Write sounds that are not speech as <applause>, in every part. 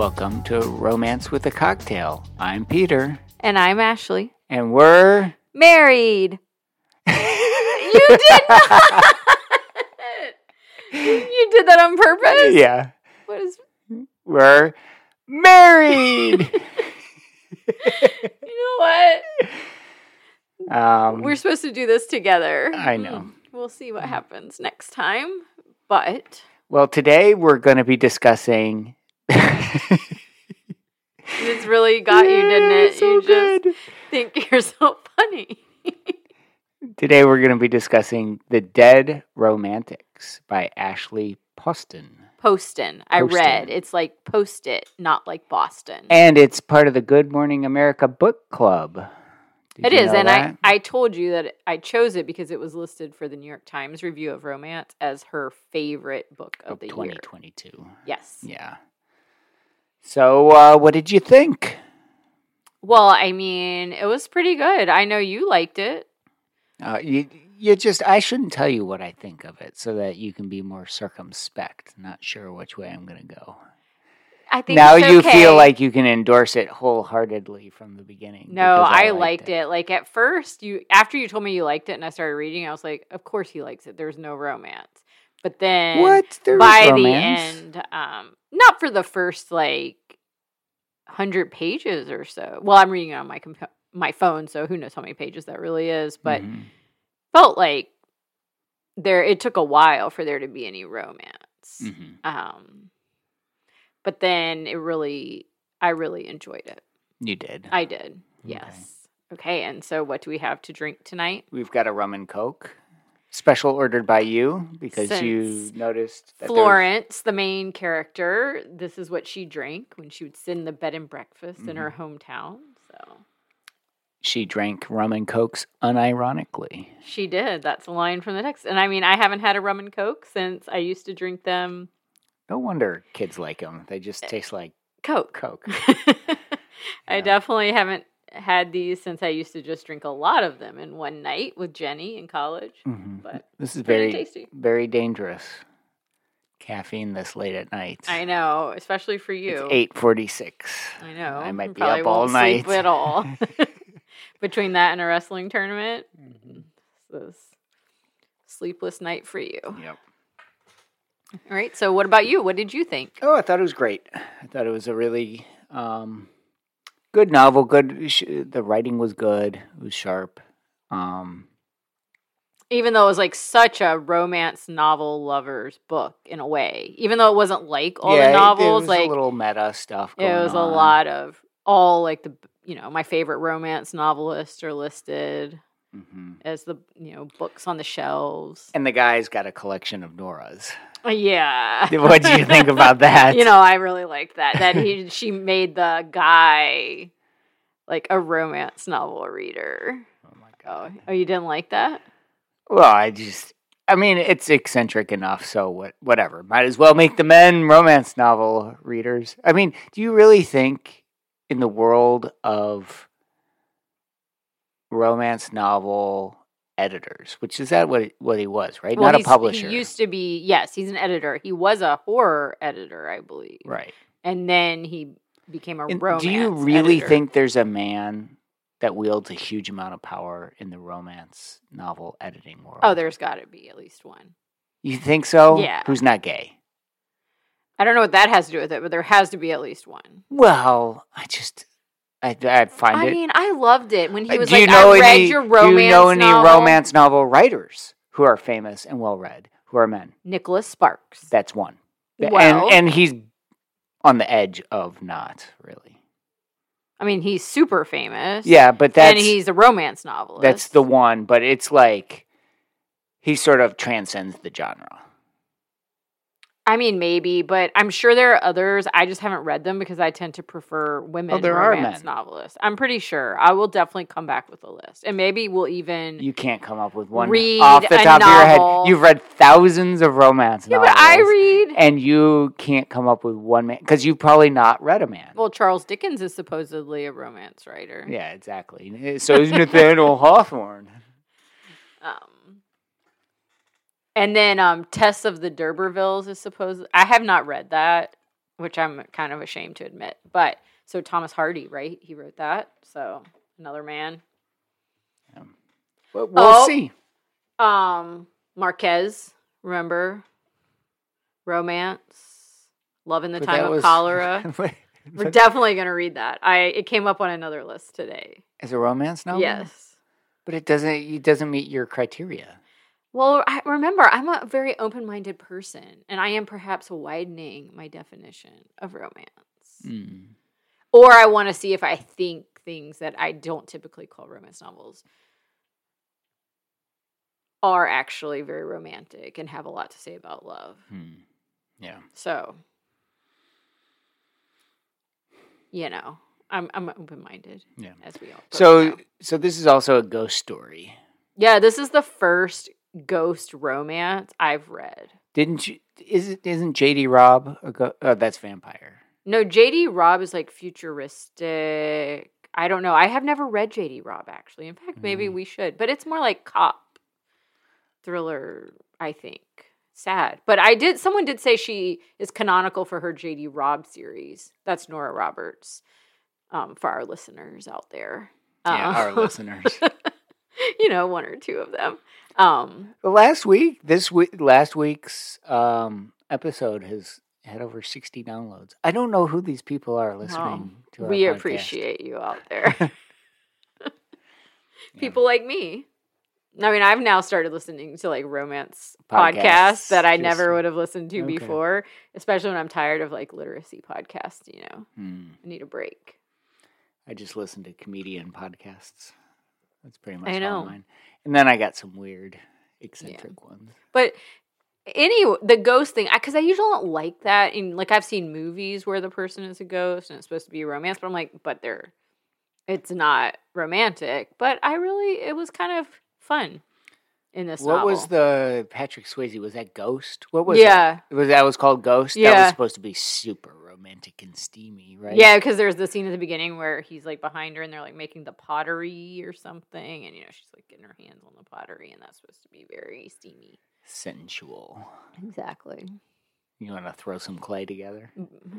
Welcome to Romance with a Cocktail. I'm Peter, And I'm Ashley. and we're. Married. <laughs> you did not. you did that on purpose? Yeah, What is we're married! <laughs> you know what? um, We're supposed to do this together. I know. Hmm. We'll see what happens next time. But well, today we're going to be discussing. It's really got you, didn't it? So you just good. think <laughs> you're so funny. Today we're going to be discussing The Dead Romantics by Ashley Poston. Poston. I Poston. read. It's like post it, not like Boston. And it's part of the Good Morning America book club. Did It you is, know and that? I, I told you that I chose it because it was listed for the New York Times review of romance as her favorite book of, of the year. 2022. Yes. Yeah. So, uh, what did you think? Well, I mean, it was pretty good. I know you liked it. Uh, you, you just, I shouldn't tell you what I think of it so that you can be more circumspect. Not sure which way I'm going to go. I think Now you okay. feel like you can endorse it wholeheartedly from the beginning. no, because I, liked it. Like at first, you after you told me you liked it, and I started reading, I was like, of course he likes it. There's no romance, but then What? There by the end, um, not for the first like hundred pages or so. Well, I'm reading it on my comp- my phone, so who knows how many pages that really is, but Mhm. felt like there. It took a while for there to be any romance. Mhm. Um, but then it really, I really enjoyed it. you did. I did. Okay. Yes. Okay. And so, what do we have to drink tonight? We've got a rum and coke, special ordered by you because you noticed that Florence, the main character, this is what she drank when she would sit in the bed and breakfast in her Mm-hmm. hometown. So she drank rum and cokes unironically. she did. That's a line from the text. And I mean, I haven't had a rum and coke since I used to drink them No wonder kids like them. They just taste like Coke. Coke. <laughs> I Yeah. definitely haven't had these since I used to just drink a lot of them in one night with Jenny in college. Mhm. But This is very, tasty. very dangerous. Caffeine this late at night. I know, especially for you. It's eight forty six. I know. I might be up all won't sleep night. at all. <laughs> <laughs> Between that and a wrestling tournament, Mm-hmm. this sleepless night for you. All Yep. right. So, what about you? What did you think? Oh, I thought it was great. I thought it was a really um, good novel. Good. sh- The writing was good. It was sharp. Um, Even though it was like such a romance novel lover's book in a way, even though it wasn't like all yeah, the novels, it was like a little meta stuff. it was a lot of all like the you know my favorite romance novelists are listed Mhm. as the you know books on the shelves. And the guy's got a collection of Noras. Yeah. <laughs> What do you think about that? you know, I really liked that. That he <laughs> she made the guy like a romance novel reader. Oh my Oh, god. oh, you didn't like that? Well, I just. I mean, it's eccentric enough, so what? Whatever. Might as well make the men romance novel readers. I mean, do you really think in the world of romance novel editors, which is that what what he was, right? Well, Not a publisher, He used to be. Yes, he's an editor. He was a horror editor, I believe. right? And then he became a And romance. do you really editor. think there's a man that wields a huge amount of power in the romance novel editing world? Oh, there's got to be at least one. You think so? Yeah. Who's not gay? I don't know what that has to do with it, but there has to be at least one. Well, I just I, I find I it. mean, I loved it when he Uh, was do like, you know "I read any, your romance Do you know any novel." romance novel writers who are famous and well read who are men? Nicholas Sparks. That's one. Well- and and he's on the edge of not really. I mean, he's super famous. Yeah, but that's and he's a romance novelist. that's the one. But it's like he sort of transcends the genre. I mean, maybe, but I'm sure there are others. I just haven't read them because I tend to prefer women Oh, there are romance men. novelists. I'm pretty sure. I will definitely come back with a list, and maybe we'll even. You can't come up with one Read off the top of your head. You've read thousands of romance yeah, novels. but I read. and you can't come up with one man because you've probably not read a man. Well, Charles Dickens is supposedly a romance writer. yeah, exactly. So is Nathaniel <laughs> Hawthorne. Um, and then um, Tess of the D'Urbervilles is supposed. I have not read that. which I'm kind of ashamed to admit. But so Thomas Hardy, right? He wrote that. So another man. But we'll Oh. see. Um, Marquez, remember? Romance, Love in the But Time of was- Cholera. <laughs> We're But- definitely gonna read that. I it came up on another list today. As a romance novel? Yes. But it doesn't it doesn't meet your criteria. Well, I remember I'm a very open-minded person, and I am perhaps widening my definition of romance. Mm. Or I want to see if I think things that I don't typically call romance novels are actually very romantic and have a lot to say about love. Hmm. Yeah. So, you know, I'm I'm open minded. Yeah. as we all. So know. so this is also a ghost story. yeah, this is the first ghost romance I've read. Didn't you is it isn't JD Robb a go- oh that's vampire. No, JD Robb is like futuristic. I don't know. I have never read JD Robb actually. In fact, maybe Mm. we should. But it's more like cop thriller, I think. Sad. But I did someone did say she is canonical for her JD Robb series. That's Nora Roberts. Um, for our listeners out there. Yeah, Um, our <laughs> listeners. You know, one or two of them. Um, last week, this week, last week's um, episode has had over sixty downloads. I don't know who these people are listening to. Our we podcast. appreciate you out there. <laughs> <laughs> People like me. I mean, I've now started listening to like romance podcasts, Podcasts, that I just- never would have listened to Okay. before, especially when I'm tired of like literacy podcasts, you know. Hmm. I need a break. I just listen to comedian podcasts. That's pretty much I all know. mine. And then I got some weird, eccentric ones. But any the ghost thing, because I, usually don't like that. And like I've seen movies where the person is a ghost and it's supposed to be a romance, but I'm like, but they're it's not romantic. But I really it was kind of fun in this. What was the Patrick Swayze? Was that Ghost? What was yeah. It was that was called Ghost. That Yeah. was supposed to be super romantic and steamy, right? Yeah, because there's the scene at the beginning where he's like behind her and they're like making the pottery or something, and you know she's like getting her hands on the pottery, and that's supposed to be very steamy. sensual. Exactly. You want to throw some clay together?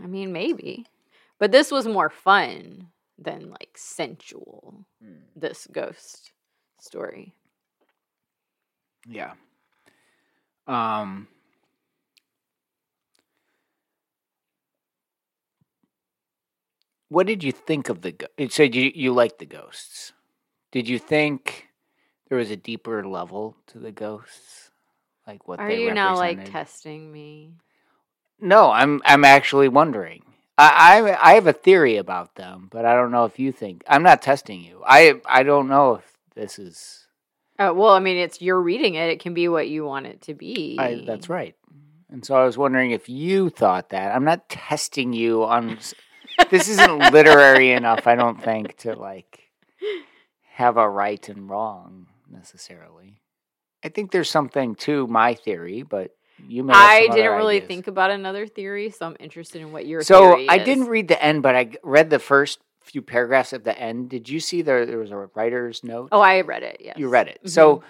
I mean, maybe, but this was more fun than like sensual. This ghost story. Yeah. Um. What did you think of the? It said you you liked the ghosts. Did you think there was a deeper level to the ghosts, like what Are they you now like testing me? No, I'm I'm actually wondering. I, I I have a theory about them, but I don't know if you think. I'm not testing you. I I don't know if this is. Oh well, I mean, it's you're reading it. It can be what you want it to be. I, that's right. And so I was wondering if you thought that. I'm not testing you on. This isn't literary enough, I don't think, to like have a right and wrong necessarily. I think there's something to my theory, but you may. I didn't really ideas. think about another theory, so I'm interested in what your So I is. didn't read the end, but I read the first few paragraphs of the end. Did you see there? There was a writer's note. Oh, I read it. Yes, you read it. Mhm. So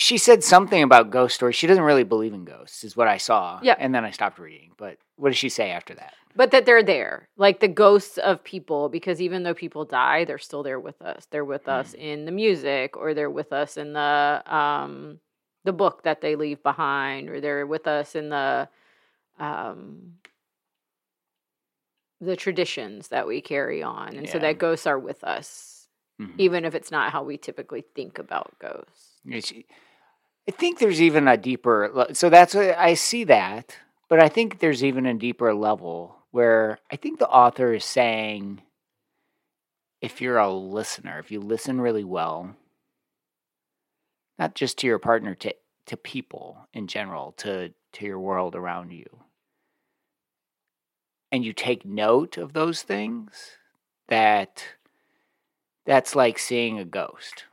she said something about ghost stories. She doesn't really believe in ghosts, is what I saw. Yeah. And then I stopped reading. But what does she say after that? but that they're there, like the ghosts of people, because even though people die, they're still there with us. They're with Hmm. us in the music, or they're with us in the um the book that they leave behind, or they're with us in the um the traditions that we carry on, and so that ghosts are with us, Mhm. even if it's not how we typically think about ghosts. Yeah, she- I think there's even a deeper. So that's I see that, but I think there's even a deeper level where I think the author is saying, if you're a listener, if you listen really well, not just to your partner, to to people in general, to to your world around you, and you take note of those things, that that's like seeing a ghost.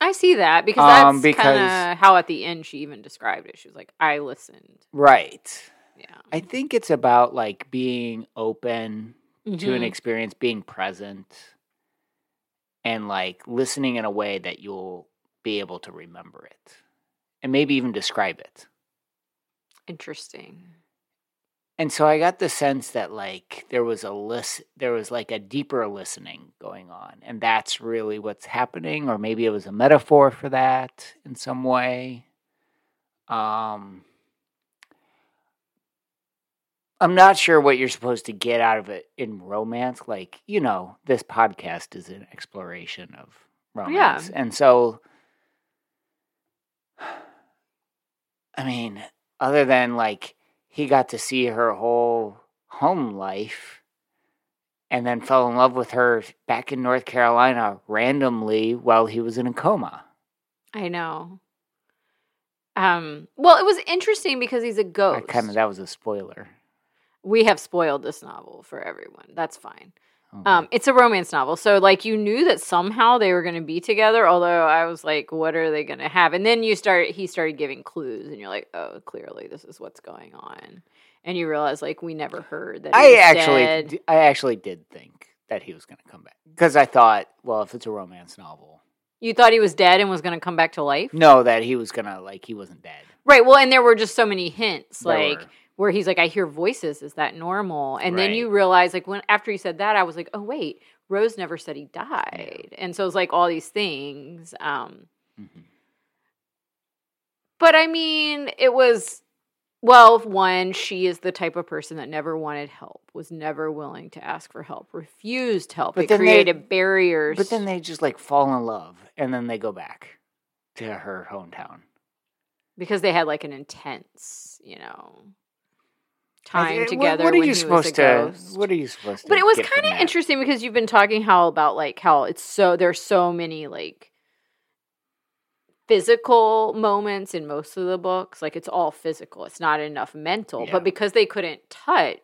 I see that because Um, that's because- kind of how at the end she even described it. She was like, "I listened." Right. Yeah. I think it's about like being open to an Mhm. experience, being present, and like listening in a way that you'll be able to remember it and maybe even describe it. Interesting. And so I got the sense that like there was a list, there was like a deeper listening going on, and that's really what's happening, or maybe it was a metaphor for that in some way. Um, I'm not sure what you're supposed to get out of it in romance. Like, you know, this podcast is an exploration of romance. And so, <sighs> I mean, other than like he got to see her whole home life and then fell in love with her back in North Carolina randomly while he was in a coma. I know. Um, well, it was interesting because he's a ghost. Kind of that was a spoiler. We have spoiled this novel for everyone. That's fine. Okay. Um, it's a romance novel, so like you knew that somehow they were going to be together. Although I was like, what are they going to have? And then you start. He started giving clues, and you're like, oh, clearly this is what's going on. And you realize like we never heard that. I actually, dead. I actually did think that he was going to come back because I thought, well, if it's a romance novel, you thought he was dead and was going to come back to life. No, that he was going to like he wasn't dead. Right. Well, and there were just so many hints, there like. Were where he's like, I hear voices. Is that normal? And right. then you realize, like, when after he said that, I was like, oh wait, Rose never said he died, yeah. and so it's like all these things. Um, mm-hmm. But I mean, it was well, one, she is the type of person that never wanted help, was never willing to ask for help, refused help. But it created they, barriers. But then they just like fall in love, and then they go back to her hometown because they had like an intense, you know time together. What, what are you supposed to? What are you supposed to? But it was kind of interesting because you've been talking how about like how it's so there's so many like physical moments in most of the books. Like it's all physical. It's not enough mental. Yeah. But because they couldn't touch.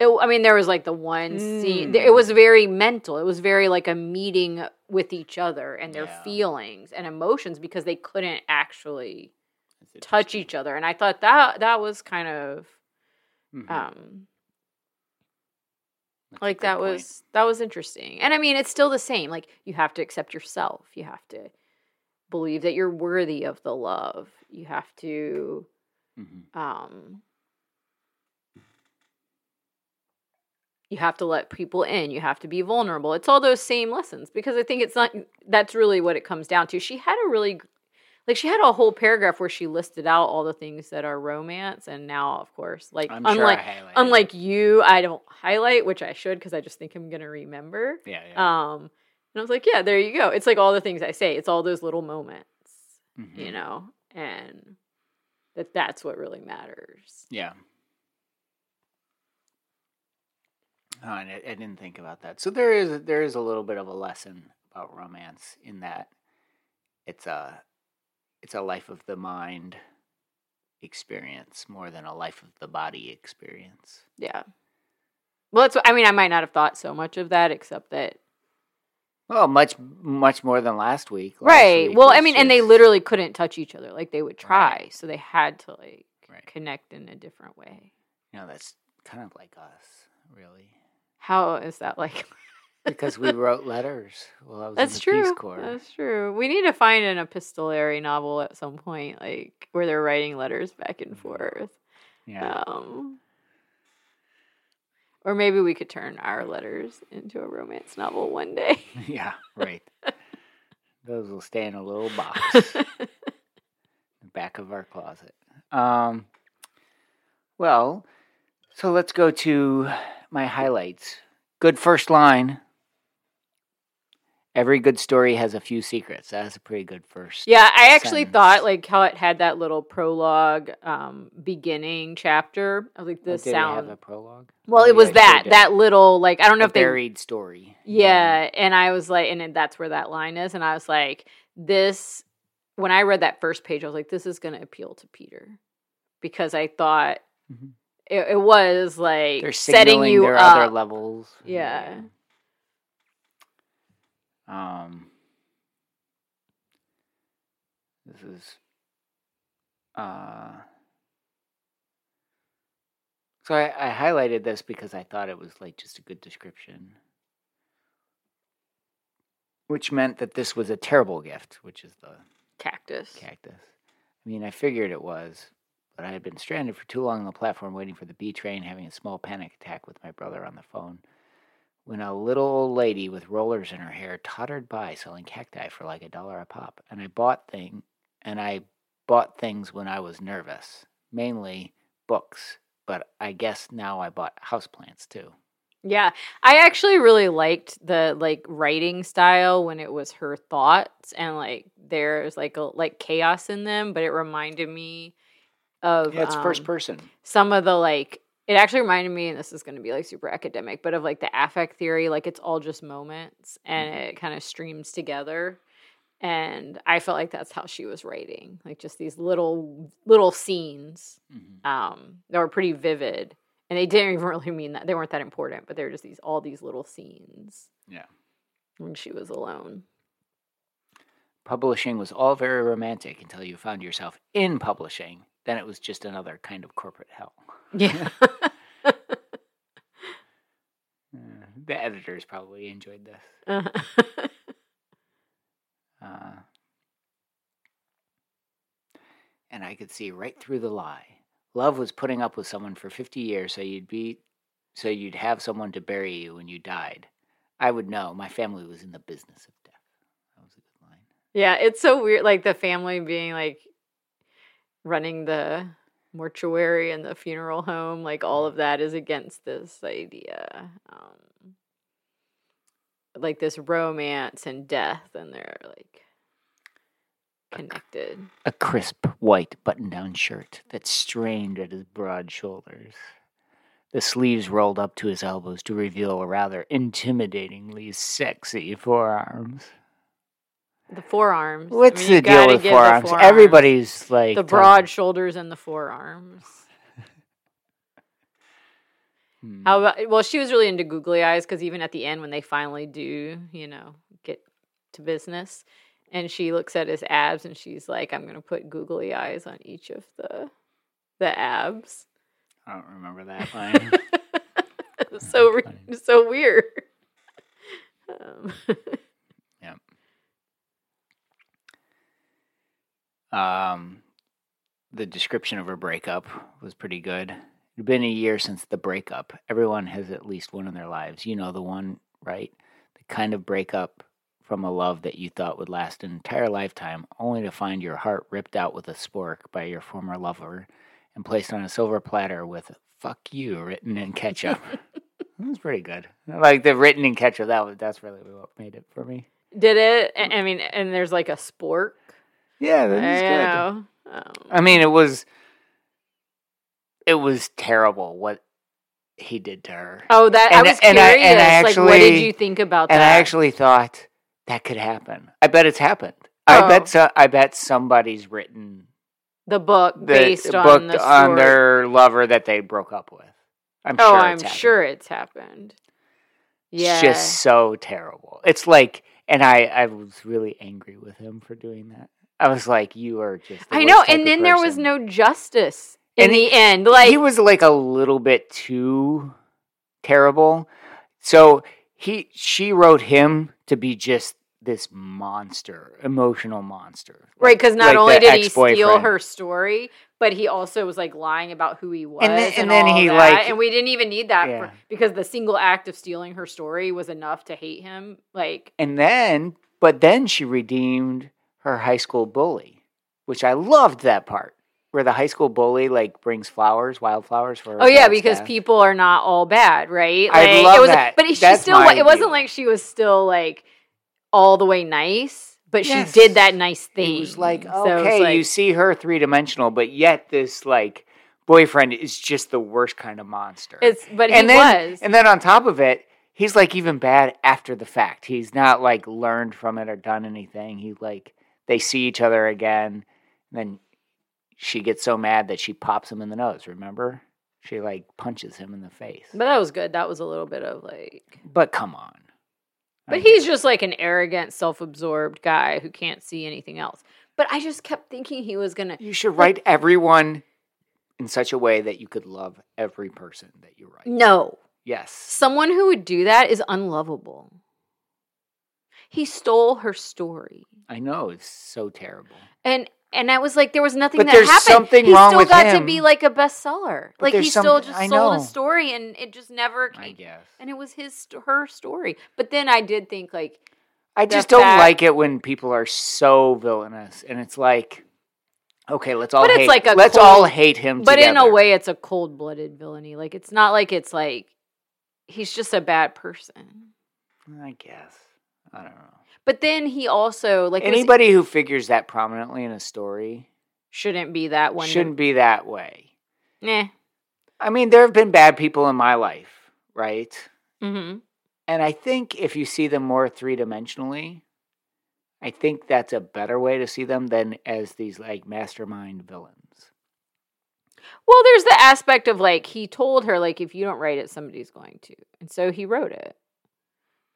It, I mean, there was like the one mm. scene. It was very mental. It was very like a meeting with each other and their yeah. feelings and emotions because they couldn't actually touch each other and i thought that that was kind of mm-hmm. um That's like that point. was that was interesting. And i mean it's still the same like you have to accept yourself. You have to believe that you're worthy of the love. You have to mm-hmm. um you have to let people in. You have to be vulnerable. It's all those same lessons because i think it's not that's really what it comes down to. She had a really like she had a whole paragraph where she listed out all the things that are romance and now of course like I'm unlike sure unlike you i don't highlight which i should because i just think i'm gonna remember. Yeah, yeah. Um and i was like yeah there you go. It's like all the things i say. It's all those little moments mm-hmm. you know? And that that's what really matters. Yeah. Oh, and I, I, didn't think about that. So there is there is a little bit of a lesson about romance in that it's a it's a life of the mind experience more than a life of the body experience. Yeah. Well, that's what I mean. I might not have thought so much of that, except that. Well, much much more than last week. Last right. Week well, I mean, just... and they literally couldn't touch each other. Like they would try, right. so they had to like right. connect in a different way. You know, that's kind of like us, really. How is that like? <laughs> because we wrote letters while I was That's in the true. Peace Corps. That's true. We need to find an epistolary novel at some point, like where they're writing letters back and forth. Yeah. Um, or maybe we could turn our letters into a romance novel one day. <laughs> yeah, right. Those will stay in a little box, <laughs> the back of our closet. Um, well, so let's go to my highlights. Good first line every good story has a few secrets. That's a pretty good first. Yeah, I actually sentence. thought like how it had that little prologue um, beginning chapter. I was like, this oh, sound. have a prologue? Well, it was that that little like I don't know if they buried story. Yeah, yeah, and I was like, and that's where that line is, and I was like, this. When I read that first page, I was like, this is going to appeal to Peter because I thought. Mm-hmm. It, it, was like They're setting you up. other levels. Yeah. yeah. Um, this is uh, so I, I highlighted this because I thought it was like just a good description, which meant that this was a terrible gift, which is the cactus. Cactus. I mean, I figured it was, but I had been stranded for too long on the platform waiting for the B train, having a small panic attack with my brother on the phone. When a little old lady with rollers in her hair tottered by selling cacti for like a dollar a pop, and I bought thing and I bought things when I was nervous, mainly books, but I guess now I bought houseplants too. Yeah, I actually really liked the like writing style when it was her thoughts and like there's like a like chaos in them, but it reminded me of Yeah, it's first um, person. some of the like it actually reminded me and this is going to be like super academic but of like the affect theory like it's all just moments and Mhm. it kind of streams together and i felt like that's how she was writing like just these little little scenes Mhm. um that were pretty vivid and they didn't even <laughs> really mean that they weren't that important but they were just these all these little scenes Yeah. when she was alone Publishing was all very romantic until you found yourself in publishing. Then it was just another kind of corporate hell. yeah <laughs> <laughs> the editors probably enjoyed this. Uh-huh. <laughs> Uh, and I could see right through the lie. Love was putting up with someone for 50 years so you'd be so you'd have someone to bury you when you died. I would know. My family was in the business of death. That was a good line. Yeah, it's so weird. Like the family being like running the mortuary and the funeral home, like all of that is against this idea. Um, like this romance and death, and they're like connected. A crisp white button down shirt that strained at his broad shoulders. The sleeves rolled up to his elbows to reveal a rather intimidatingly sexy forearms. The forearms. I What's mean, the deal with the forearms? forearms. Everybody's like the talking- broad shoulders and the forearms. <laughs> Hmm. How about? Well, she was really into googly eyes because even at the end, when they finally do, you know, get to business, and she looks at his abs and she's like, "I'm gonna put googly eyes on each of the the abs." I don't remember that <laughs> line. So re- so weird. <laughs> Um, um, the description of her breakup was pretty good. It'd been a year since the breakup. Everyone has at least one in their lives. You know the one, right? The kind of breakup from a love that you thought would last an entire lifetime, only to find your heart ripped out with a spork by your former lover and placed on a silver platter with "fuck you" written in ketchup. <laughs> that was pretty good. Like the written in ketchup. That was that's really what made it for me. did it? I I mean, and there's like a spork. Yeah, I that is good. know. Um, I mean, it was it was terrible what he did to her. oh, that and- I was and I- curious. and I like, what did you think about and that? I actually thought that could happen. I bet it's happened. I Oh. bet so, I bet somebody's written the book the based on the on their lover that they broke up with. I'm oh, sure. I'm it's happened. sure it's happened. Yeah. It's just so terrible. It's like, and I I was really angry with him for doing that. I was like, you are just. the I know, and then there was no justice in And the he- end. Like he was like a little bit too terrible. So he she wrote him to be just this monster, emotional monster. right, because not like only did he steal her story, but he also was like lying about who he was, And and, then- and then all he, that. like- and we didn't even need that Yeah. for, because the single act of stealing her story was enough to hate him. Like, And then but then she redeemed her high school bully, which I loved that part. Where the high school bully like brings flowers, wildflowers for her oh yeah, because people are not all bad, right? I love it was, that. But she That's still, it wasn't like she was still like all the way nice, but Yes. she did that nice thing. It was like, So it was okay, like- you see her three dimensional, but yet this like boyfriend is just the worst kind of monster. It's but he then was. and then on top of it, he's like even bad after the fact. He's not like learned from it or done anything. He like they see each other again, and then she gets so mad that she pops him in the nose. Remember? She like punches him in the face. but that was good. That was a little bit of like But come on. I But mean, he's just like an arrogant, self-absorbed guy who can't see anything else. But I just kept thinking he was gonna. you should write everyone in such a way that you could love every person that you write. No, Yes. someone who would do that is unlovable. He stole her story, I know it's so terrible. and and I was like, there was nothing But that there's happened. something he wrong still with got to be like a bestseller. But Like he still just I sold a know. story, and it just never I came. guess. And it was his her story. But then I did think like, I just don't fact- like it when people are so villainous, and it's like, okay, let's all But it's hate, like a let's cold- all hate him. but in a way, it's a cold blooded villainy. Like it's not like it's like he's just a bad person. I guess I don't know. But then he also like was- Anybody who figures that prominently in a story shouldn't be that one. shouldn't be that way. Nah. I mean, there have been bad people in my life, right? Mm-hmm. And I think if you see them more three dimensionally, I think that's a better way to see them than as these like mastermind villains. Well, there's the aspect of like he told her like if you don't write it, somebody's going to, and so he wrote it.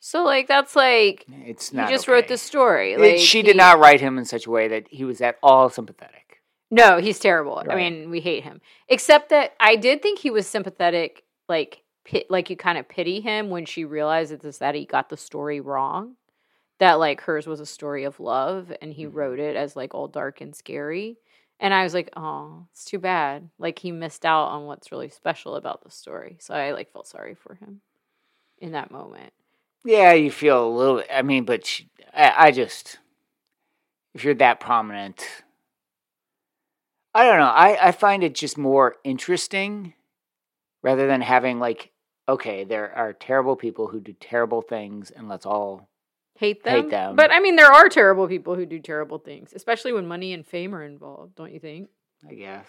So like that's like It's he not. just wrote the story. Like she he- did not write him in such a way that he was at all sympathetic. No, he's terrible. I mean, we hate him. Except that I did think he was sympathetic, like pit, like you kind of pity him when she realizes that he got the story wrong. That like hers was a story of love, and he Mhm. wrote it as like all dark and scary. And I was like, oh, it's too bad. Like he missed out on what's really special about the story. So I like felt sorry for him in that moment. Yeah, you feel a little. I mean, but she, I, I just, if you're that prominent, I don't know. I, I find it just more interesting rather than having like, okay, there are terrible people who do terrible things, and let's all. Hate them. Hate them. But I mean, there are terrible people who do terrible things, especially when money and fame are involved. Don't you think? I guess.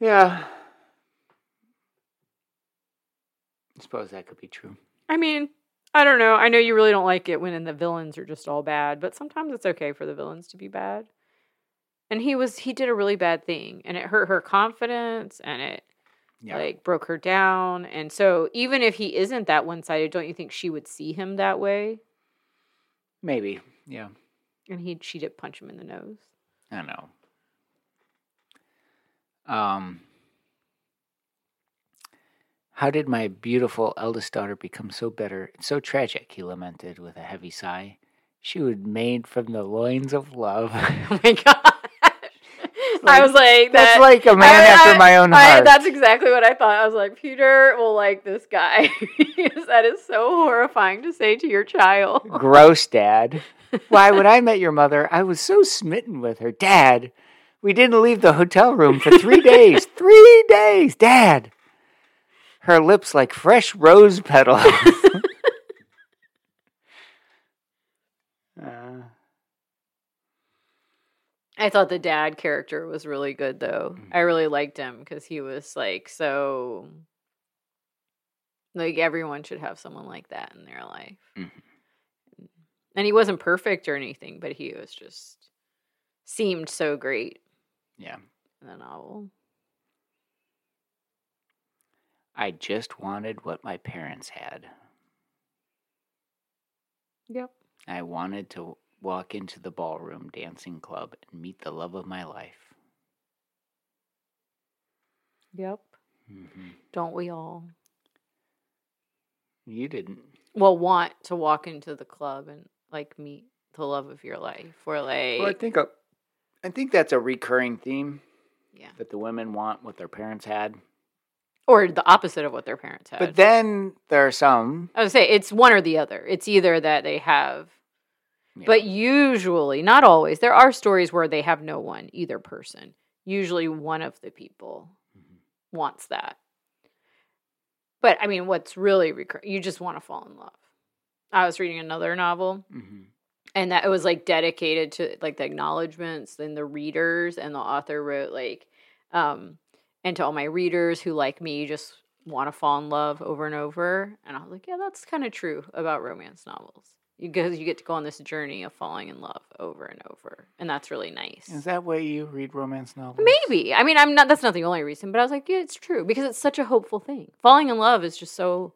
Yeah. I suppose that could be true. I mean, I don't know. I know you really don't like it when the villains are just all bad, but sometimes it's okay for the villains to be bad. And he was he did a really bad thing and it hurt her confidence and it Yeah. like broke her down. And so even if he isn't that one-sided, don't you think she would see him that way? Maybe. Yeah. And he'd she did punch him in the nose. I know. Um, how did my beautiful eldest daughter become so bitter and so tragic? He lamented with a heavy sigh. She was made from the loins of love. <laughs> Oh my god. I was like That's that- like a man I- after I- my own I, heart. that's exactly what I thought. I was like, Peter will like this guy. <laughs> that is so horrifying to say to your child. Gross, Dad. <laughs> Why, when I met your mother, I was so smitten with her. Dad, we didn't leave the hotel room for three days. three days, Dad. Her lips like fresh rose petals. <laughs> Uh, I thought the dad character was really good though. I Mhm. really liked him because he was like so like everyone should have someone like that in their life. Mhm. And he wasn't perfect or anything, but he was just seemed so great yeah. in the novel. I just wanted what my parents had. Yep. I wanted to walk into the ballroom dancing club and meet the love of my life. Yep. hmm Don't we all? You didn't. Well, want to walk into the club and like meet the love of your life or like Well, I think a, I think that's a recurring theme yeah. that the women want what their parents had. Or the opposite of what their parents had. But then there are some. I would say it's one or the other. It's either that they have, yeah, but usually, not always. There are stories where they have no one, either person. Usually, one of the people Mhm. wants that. But I mean, what's really recur- you just want to fall in love. I was reading another novel, Mhm. and that it was like dedicated to like the acknowledgments and the readers, and the author wrote like, um, and to all my readers who like me just want to fall in love over and over. And I was like, yeah, that's kind of true about romance novels. Because you get to go on this journey of falling in love over and over. And that's really nice. Is that why you read romance novels? Maybe. I mean, I'm not that's not the only reason, but I was like, yeah, it's true because it's such a hopeful thing. Falling in love is just so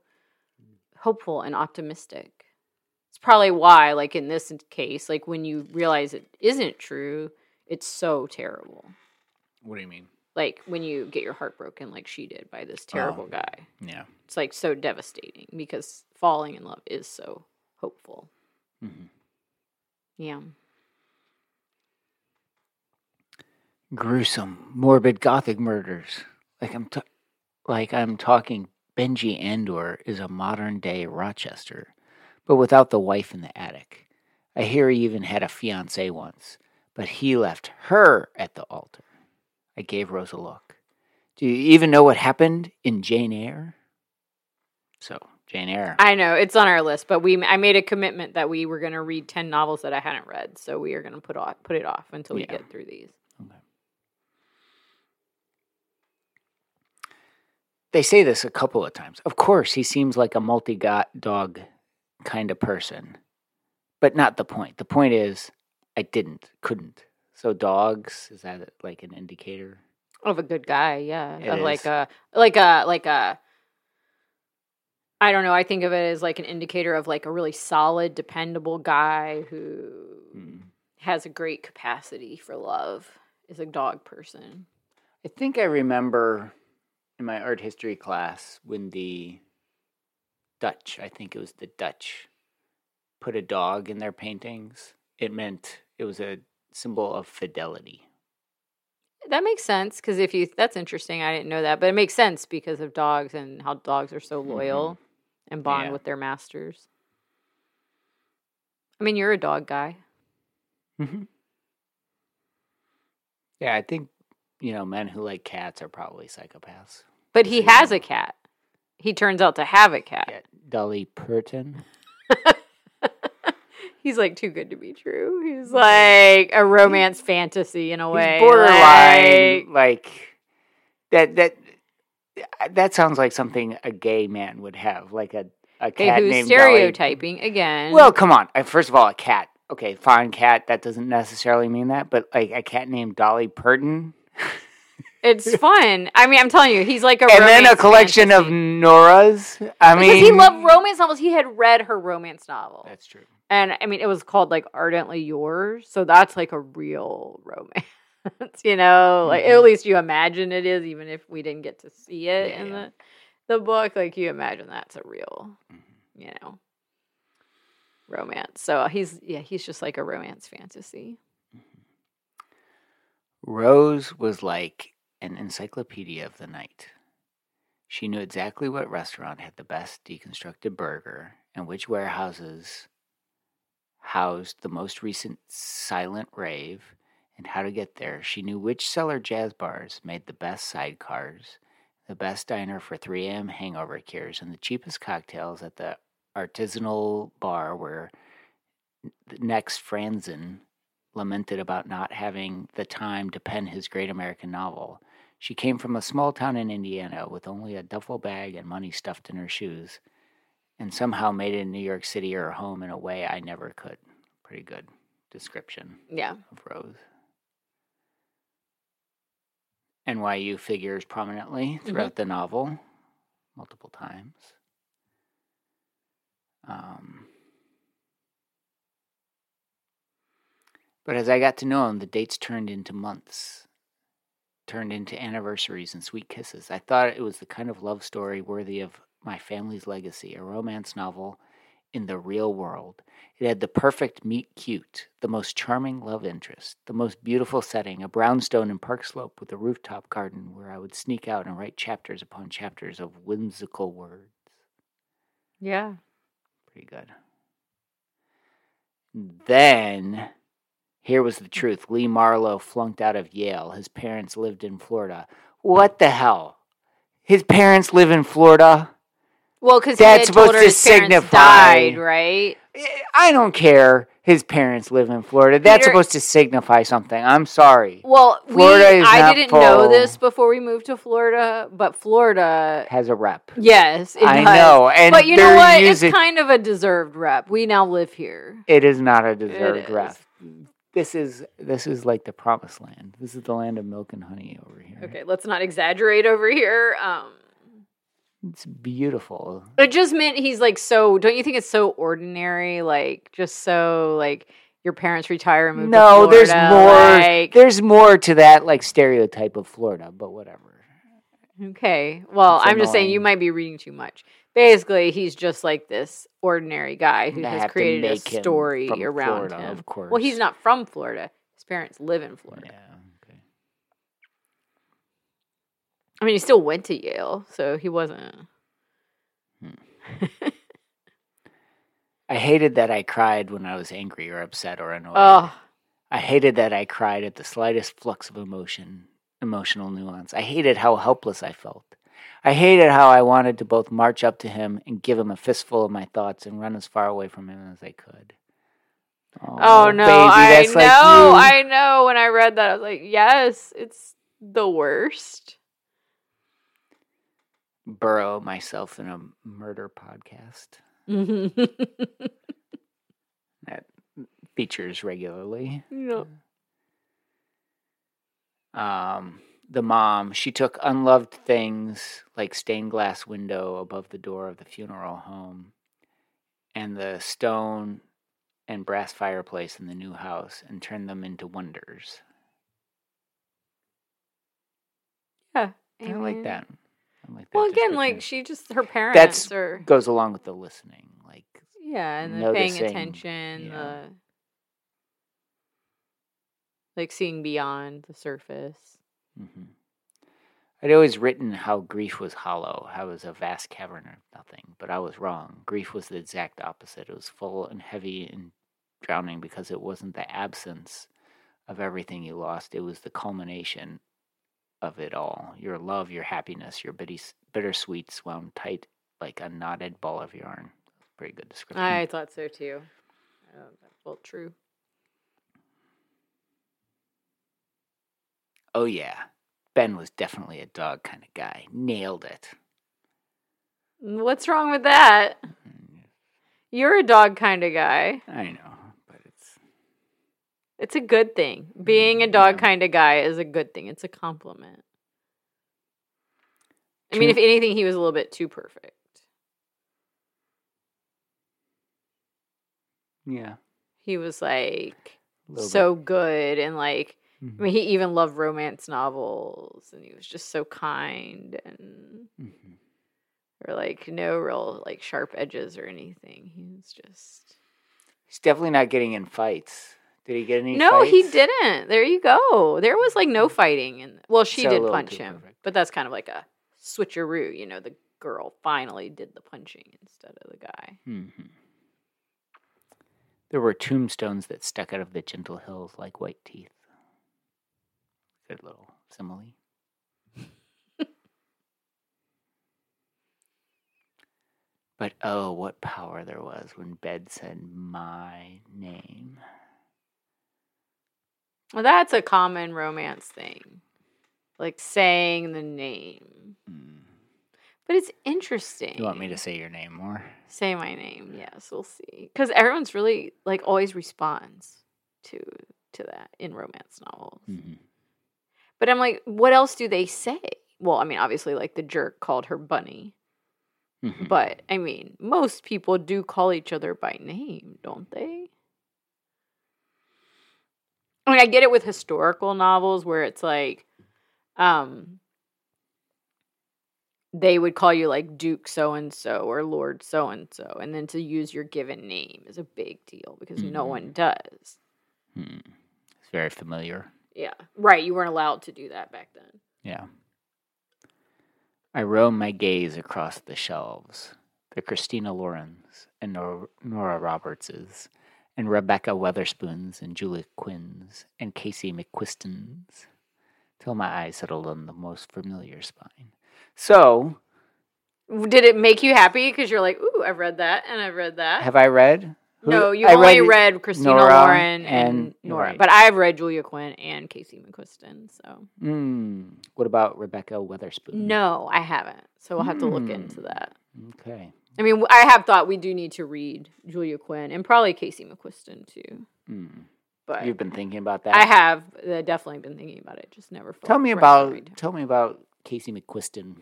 hopeful and optimistic. It's probably why like in this case, like when you realize it isn't true, it's so terrible. What do you mean? Like when you get your heart broken like she did by this terrible Oh. guy. Yeah. It's like so devastating because falling in love is so hopeful. Mm-hmm. Yeah. gruesome, morbid gothic murders. Like I'm t- like I'm talking Benji Andor is a modern day Rochester, but without the wife in the attic. I hear he even had a fiance once, but he left her at the altar. I gave Rose a look. Do you even know what happened in Jane Eyre? So, Jane Eyre. I know it's on our list, but we I made a commitment that we were going to read ten novels that I hadn't read, so we are going to put off put it off until we Yeah. get through these. They say this a couple of times. Of course, he seems like a multi got dog kind of person, but not the point. The point is, I didn't, couldn't. So, dogs, is that like an indicator? Of a good guy, yeah. It of like a like a like a I don't know, I think of it as like an indicator of like a really solid, dependable guy who Hmm. has a great capacity for love. Is a dog person. I think I remember in my art history class when the Dutch, I think it was the Dutch, put a dog in their paintings. It meant it was a symbol of fidelity. That makes sense because if you that's interesting. I didn't know that, but it makes sense because of dogs and how dogs are so loyal and bond Mm-hmm. Yeah. with their masters. I mean, you're a dog guy. Mm-hmm. Yeah, I think you know men who like cats are probably psychopaths. But he has yeah. a cat. He turns out to have a cat. Yeah, Dolly Parton. <laughs> He's like too good to be true. He's like a romance fantasy in a way. He's borderline like- like, that. That that sounds like something a gay man would have, like a a cat who's named Dolly stereotyping again? Well, come on. First of all, a cat. Okay, fine, cat. That doesn't necessarily mean that, but like a cat named Dolly Parton, it's fun. I mean, I'm telling you, he's like a and then a collection of. Noras. I mean, because he loved romance novels. He had read her romance novel, That's true. And I mean, it was called like "Ardently Yours," so that's like a real romance. <laughs> you know, like Mhm. at least you imagine it is, even if we didn't get to see it Yeah, in yeah. the the book. Like you imagine that's a real, Mhm. you know, romance. So he's yeah, he's just like a romance fantasy. Rose was like an encyclopedia of the night. She knew exactly what restaurant had the best deconstructed burger and which warehouses housed the most recent silent rave and how to get there. She knew which cellar jazz bars made the best sidecars, the best diner for 3 a.m. hangover cures, and the cheapest cocktails at the artisanal bar where next Franzen lamented about not having the time to pen his great American novel. She came from a small town in Indiana with only a duffel bag and money stuffed in her shoes, and somehow made it in New York City her home in a way I never could. Pretty good description Yeah, of Rose. NYU figures prominently throughout the novel, multiple times. Um, but as I got to know him, the dates turned into months, turned into anniversaries and sweet kisses. I thought it was the kind of love story worthy of my family's legacy, a romance novel in the real world. It had the perfect meet cute, the most charming love interest, the most beautiful setting, a brownstone in Park Slope with a rooftop garden where I would sneak out and write chapters upon chapters of whimsical words. yeah. Pretty good. Then, here was the truth. Lee Marlowe flunked out of Yale. His parents lived in Florida. What the hell? His parents live in Florida? Well, because That's he had told supposed to signify- died, right? Eh, I don't care. His parents live in Florida. That's Peter- supposed to signify something. I'm sorry. Well, Florida we, is I didn't know this before we moved to Florida, but Florida, Has a rep. yes, it I does. know, and but you know what? using- It's kind of a deserved rep. We now live here. It is not a deserved rep. This is this is like the promised land. This is the land of milk and honey over here. Okay, let's not exaggerate over here. Um, It's beautiful. it just meant he's like so. Don't you think it's so ordinary? Like just so like your parents retire and move. No, to there's more. Like, There's more to that like stereotype of Florida, but whatever. Okay. Well, It's I'm just saying you might be reading too much. Basically, he's just like this ordinary guy who I has created a story around Florida, him. of course. Well, he's not from Florida. His parents live in Florida. Yeah. Okay. I mean, he still went to Yale, so he wasn't. Hmm. I hated that I cried when I was angry or upset or annoyed. Oh, I hated that I cried at the slightest flux of emotion, emotional nuance. I hated how helpless I felt. I hated how I wanted to both march up to him and give him a fistful of my thoughts and run as far away from him as I could. oh no! baby, I know, like. I know. When I read that, I was like, "Yes, it's the worst." Burrow myself in a murder podcast you <laughs> that features regularly. Um, the mom, she took unloved things like stained glass window above the door of the funeral home and the stone and brass fireplace in the new house and turned them into wonders. yeah, I like mean- that. Like Well, again, like she just her parents That's are goes along with the listening. Like yeah, and then paying attention, yeah. the like seeing beyond the surface. hmm I'd always written how grief was hollow, how it was a vast cavern of nothing, but I was wrong. Grief was the exact opposite. It was full and heavy and drowning because it wasn't the absence of everything you lost, it was the culmination of it all. Your love, your happiness, your bitty, bittersweet wound tight like a knotted ball of yarn. Pretty good description. I thought so too. Uh, that felt true. Oh, yeah. Ben was definitely a dog kind of guy. Nailed it. What's wrong with that? You're a dog kind of guy. I know. It's a good thing. Being a dog Yeah. kind of guy is a good thing. It's a compliment. I mean, if anything, he was a little bit too perfect. Yeah. He was like so good and like bit. I mean, he even loved romance novels, and he was just so kind and Mhm. or like no real like sharp edges or anything. He was just He's definitely not getting in fights. Did he get any? no, he didn't. There you go. There was like no fighting, and well, she So did punch him, perfect. but that's kind of like a switcheroo. You know, the girl finally did the punching instead of the guy. Mhm. There were tombstones that stuck out of the gentle hills like white teeth. Good little simile. <laughs> but oh, what power there was when Ben said my name. Well, that's a common romance thing, like saying the name. Mm. But it's interesting. You want me to say your name more? say my name? Yes, we'll see. Because everyone's really like always responds to to that in romance novels. Mhm. But I'm like, what else do they say? Well, I mean, obviously, like the jerk called her Bunny, Mhm. but I mean, most people do call each other by name, don't they? I mean, I get it with historical novels where it's like, um, they would call you like Duke so and so or Lord so and so, and then to use your given name is a big deal because no Mhm. one does. Hmm. It's very familiar. Yeah, right. You weren't allowed to do that back then. Yeah. I roam my gaze across the shelves. The Christina Laurens and Nor- Nora Robertses, and Rebekah Weatherspoons and Julia Quinns and Casey McQuistons, till my eyes settled on the most familiar spine. So, Did it make you happy? Because you're like, ooh, I've read that and I've read that. have I read? Who- no, you I only read, Christina Nora Lauren and, and- Nora, right. but I've read Julia Quinn and Casey McQuiston. So Mm, what about Rebekah Weatherspoon? no, I haven't. So we'll have to look into Hmm. that. Okay. I mean, I have thought we do need to read Julia Quinn and probably Casey McQuiston too. Mm. But You've been thinking about that. I have uh, definitely been thinking about it. Just never. Tell me about tell me about Casey McQuiston.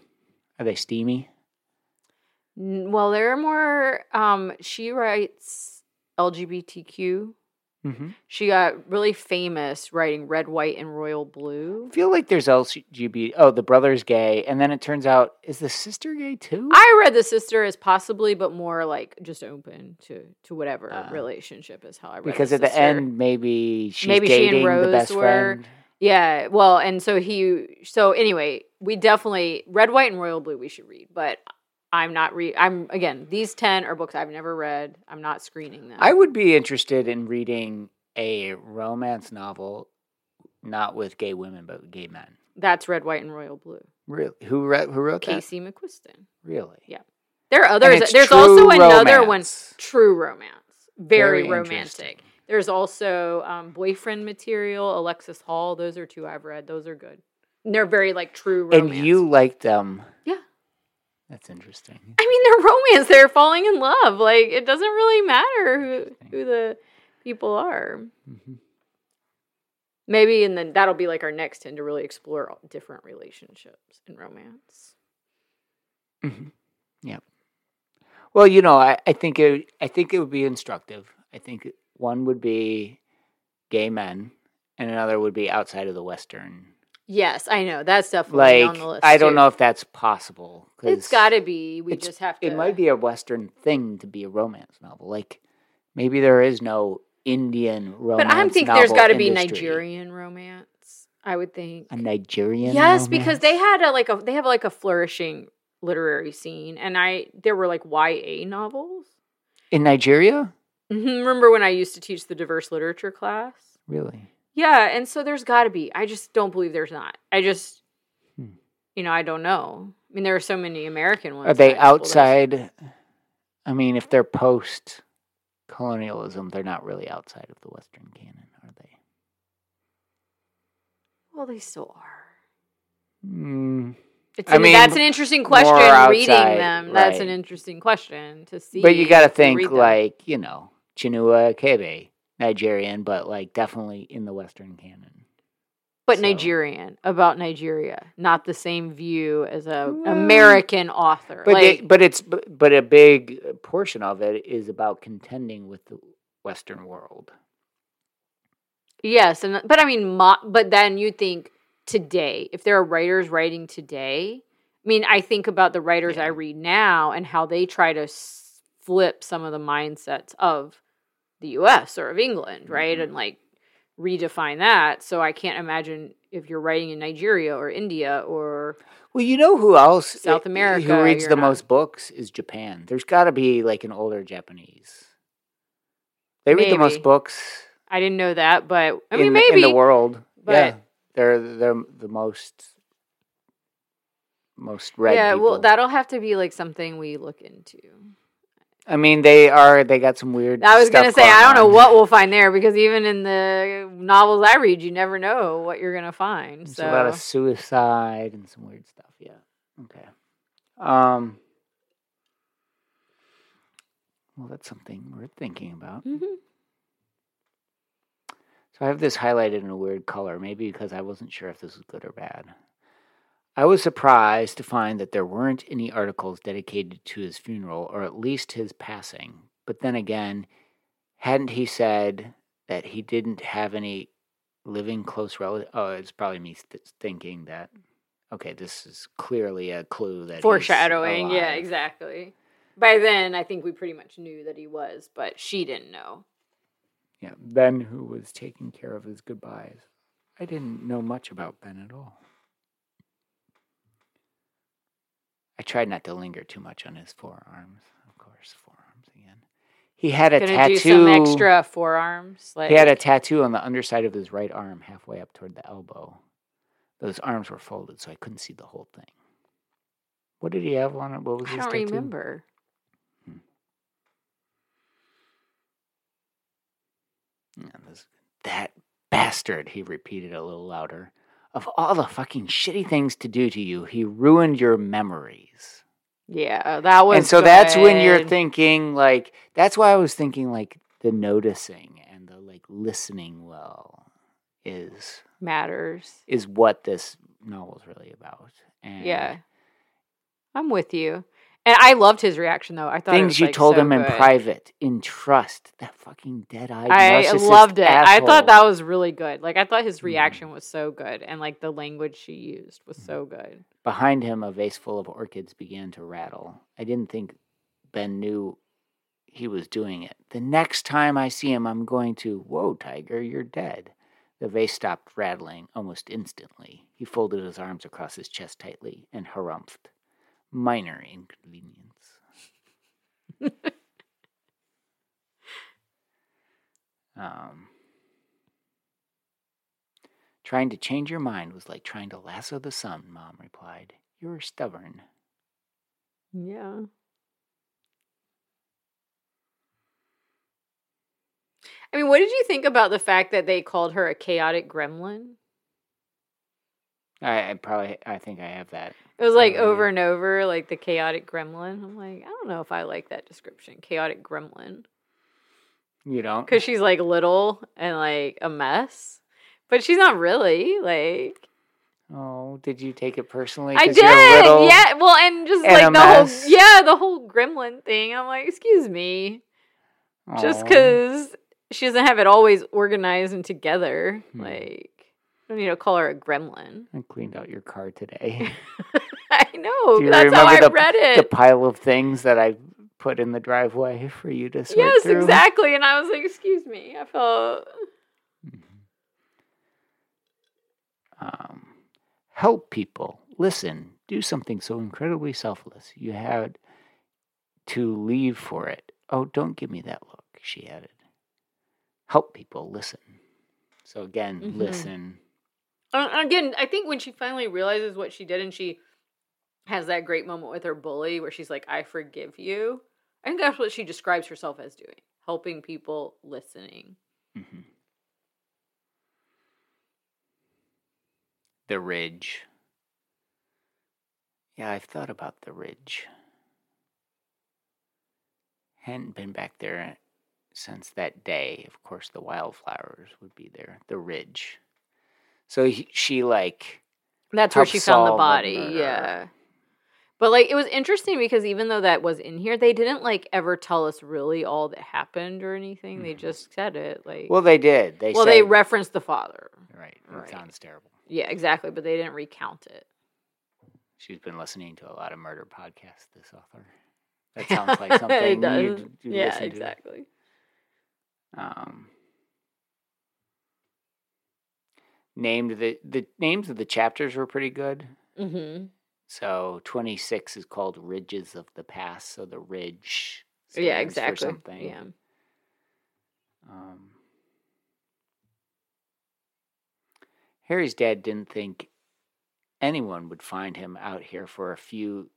Are they steamy? N- Well, they're more. Um, she writes LGBTQ. Mm-hmm. She got really famous writing Red, White, and Royal Blue. I feel like there's LGBT. Oh, the brother's gay, and then it turns out is the sister gay too? I read the sister as possibly, but more like just open to to whatever Ah. relationship is how I read. because the at the end, maybe she's Maybe she and dating the Rose best were- friend. yeah. Well, and so he. So anyway, we definitely red, white, and royal blue. We should read, but I'm not read. I'm again. These ten are books I've never read. I'm not screening them. I would be interested in reading a romance novel, not with gay women, but with gay men. That's red, white, and royal blue. Really? Who read? Who wrote that? Casey McQuiston. Really? Yeah. There are others. There's also another one. True romance. Very, Very romantic. There's also um, boyfriend material. Alexis Hall. Those are two I've read. Those are good. And they're very like true romance. And you like them? Yeah. That's interesting. I mean, they're romance. They're falling in love. Like it doesn't really matter who who the people are. Mhm. Maybe, and then that'll be like our next ten to really explore all different relationships and romance. Mm-hmm. Yep. Well, you know, I, I think it. I think it would be instructive. I think one would be gay men, and another would be outside of the Western. Yes, I know that's definitely like, on the list. I don't too. know if that's possible. It's got to be. We just have to. It might be a Western thing to be a romance novel. Like maybe there is no Indian romance. But I think there's got to be. Nigerian romance. I would think. A Nigerian. yes, because they had a like a they have like a flourishing literary scene, and I there were like YA novels. in Nigeria. Mhm, Remember when I used to teach the diverse literature class? Really? Yeah, and so there's got to be. I just don't believe there's not. I just, Hmm. you know, I don't know. I mean, there are so many American ones. Are they that I- well, there's- outside? I mean, if they're post colonialism, they're not really outside of the Western canon, are they? Well, they still are. Mm, It's I an- mean, that's an interesting question. more reading outside, them, that's an interesting question to see. but you got to think like you know Chinua Achebe, Nigerian, but like definitely in the Western canon. but so- Nigerian about Nigeria, not the same view as a American author. But like, they, but it's but but a big uh, portion of it is about contending with the Western world. Yes, and but I mean, mo- but then you think today, if there are writers writing today, I mean, I think about the writers I read now and how they try to s- flip some of the mindsets of the U.S. or of England, right, Mhm. and like redefine that. So I can't imagine if you're writing in Nigeria or India or Well, you know who else South America, who reads the not- most books is Japan. There's got to be like an older Japanese. They read the most books. I didn't know that, but I mean, in, maybe in the world. but- yeah, they're they're the most most read. yeah. Well, that'll have to be like something we look into. I mean, they are. They got some weird. I was gonna say I don't know on. what we'll find there because even in the novels I read, you never know what you're gonna find. There's so a lot of suicide and some weird stuff. Yeah. Okay. Um. Well, that's something worth thinking about. Mhm. So I have this highlighted in a weird color, maybe because I wasn't sure if this was good or bad. I was surprised to find that there weren't any articles dedicated to his funeral, or at least his passing. But then again, hadn't he said that he didn't have any living close relatives? Oh, it's probably me th- thinking that. Okay, this is clearly a clue that foreshadowing. Yeah, exactly. By then, I think we pretty much knew that he was, but she didn't know. Yeah, Ben, who was taking care of his goodbyes. I didn't know much about Ben at all. I tried not to linger too much on his forearms. Of course, forearms again. He had a Gonna tattoo. do some extra forearms. Like He had a tattoo on the underside of his right arm, halfway up toward the elbow. Those arms were folded, so I couldn't see the whole thing. What did he have on it? What was I his don't tattoo? remember. Hmm. Yeah, this, that bastard, he repeated a little louder. Of all the fucking shitty things to do to you, he ruined your memories. Yeah, that was. and so that's when you're thinking, like, that's why I was thinking, like, the noticing and the, like, listening well is matters. is what this novel's really about. And Yeah, I'm with you. And I loved his reaction though. I thought it things was, you like, told so him in good. private, in trust. That fucking dead-eyed I loved it. I thought that was really good. Like I thought his Mhm. reaction was so good, and like the language she used was Mm-hmm. so good. Behind him, a vase full of orchids began to rattle. I didn't think Ben knew he was doing it. The next time I see him, I'm going to, whoa, Tiger, you're dead. The vase stopped rattling almost instantly. He folded his arms across his chest tightly and harumphed. Minor inconvenience. <laughs> um, trying to change your mind was like trying to lasso the sun, Mom replied. You're stubborn. Yeah. I mean, what did you think about the fact that they called her a chaotic gremlin? I, I probably, I think I have that. It was like Oh, over and over, like the chaotic gremlin. I'm like, I don't know if I like that description, chaotic gremlin, You don't? because she's like little and like a mess, but she's not really like. Oh, did you take it personally? I 'cause did, you're little? yeah. Well, and just and like the whole, mess? yeah, the whole gremlin thing. I'm like, excuse me, just Aw. because she doesn't have it always organized and together, Hmm. like. I don't need to call her a gremlin. I cleaned out your car today. <laughs> I know. Do you That's how I remember the- read the pile of things that I put in the driveway for you to sort Yes, through. exactly. And I was like, excuse me. I felt Um, help people. Listen. Do something so incredibly selfless. You had to leave for it. Oh, don't give me that look, she added. Help people. Listen. So again, Mhm. listen. Uh, again, I think when she finally realizes what she did and she has that great moment with her bully where she's like, I forgive you. I think that's what she describes herself as doing helping people, listening. hmm The ridge. Yeah, I've thought about the ridge. Hadn't been back there since that day. Of course, the wildflowers would be there. The ridge. So he, she like That's where she found the solve the body. Yeah. But like it was interesting because even though that was in here, they didn't like ever tell us really all that happened or anything. They Mhm. just said it like well, they did. They well, they referenced the father. right. Right. sounds terrible. Yeah, exactly, but they didn't recount it. She's been listening to a lot of murder podcasts. This author. That sounds like <laughs> something it does. you'd, you'd yeah, exactly. um, named the the names of the chapters were pretty good. Mm-hmm. So twenty six is called Ridges of the Past. So the ridge. Yeah, exactly. something. Yeah. Um, Harry's dad didn't think anyone would find him out here for a few,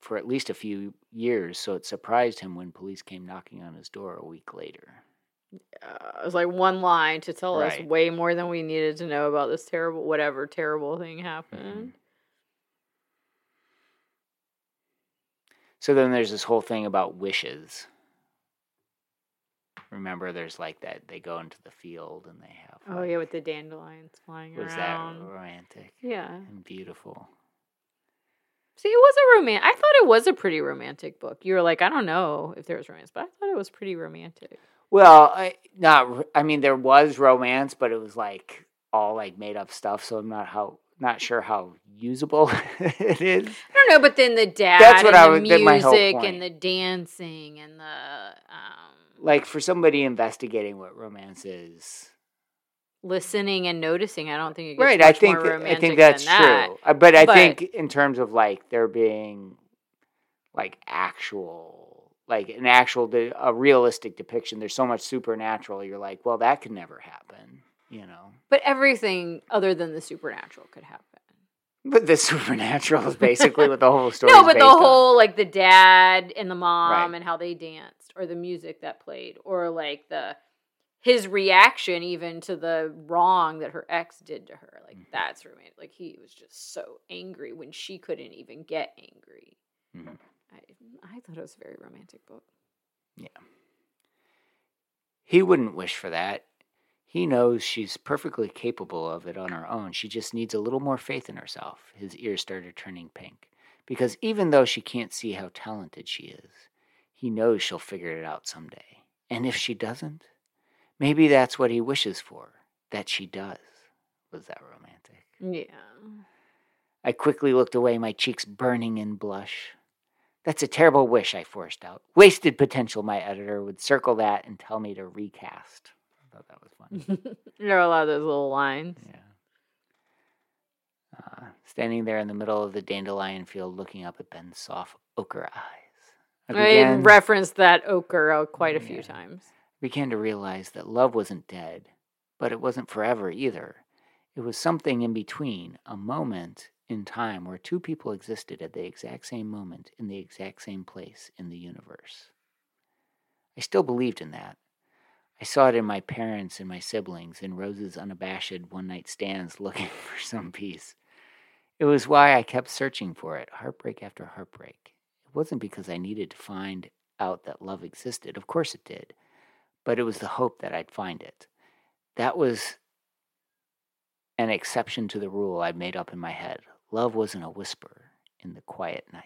for at least a few years. So it surprised him when police came knocking on his door a week later. Uh, it was like one line to tell us way more than we needed to know about this terrible, whatever terrible thing happened. So then there's this whole thing about wishes. Remember, there's like that they go into the field and they have. Oh like- yeah, with the dandelions flying was around. that romantic Yeah. and beautiful? See, it was a roman. I thought it was a pretty romantic book. You were like, I don't know if there was romance, but I thought it was pretty romantic. Well, I, not. I mean, there was romance, but it was like all like made up stuff. So I'm not how not sure how usable <laughs> it is. I don't know, but then the dad That's what I the was- whole music and the dancing and the um, Like for somebody investigating what romance is, listening and noticing. I don't think it gets right? I think I think that's that. true. Uh, But I But- think in terms of like there being like actual, like an actual, a realistic depiction. There's so much supernatural. You're like, well, that could never happen. You know. But everything other than the supernatural could happen. But the <laughs> supernatural is basically what the whole <laughs> story. no, but the based on. whole like the dad and the mom Right. and how they danced, or the music that played, or like the his reaction even to the wrong that her ex did to her. Like Mhm. that's romantic. Like he was just so angry when she couldn't even get angry. Mhm. I I thought it was a very romantic book. Yeah. He wouldn't wish for that. He knows she's perfectly capable of it on her own. She just needs a little more faith in herself. His ears started turning pink. Because even though she can't see how talented she is, he knows she'll figure it out someday. And if she doesn't, maybe that's what he wishes for that she does. Was that romantic? Yeah. I quickly looked away, my cheeks burning in blush. That's a terrible wish, I forced out. Wasted potential, my editor would circle that and tell me to recast. I thought that was fun. there are a lot of those little lines. Yeah. Uh, standing there in the middle of the dandelion field, looking up at Ben's soft ochre eyes. I I referenced that ochre uh, quite a few Yeah. times. began to realize that love wasn't dead, but it wasn't forever either. It was something in between, a moment in time where two people existed at the exact same moment in the exact same place in the universe. I still believed in that. I saw it in my parents and my siblings, in Rose's unabashed one night stands <laughs> looking for some peace. It was why I kept searching for it, heartbreak after heartbreak. It wasn't because I needed to find out that love existed. Of course it did. But it was the hope that I'd find it. That was an exception to the rule I'd made up in my head. Love wasn't a whisper in the quiet night,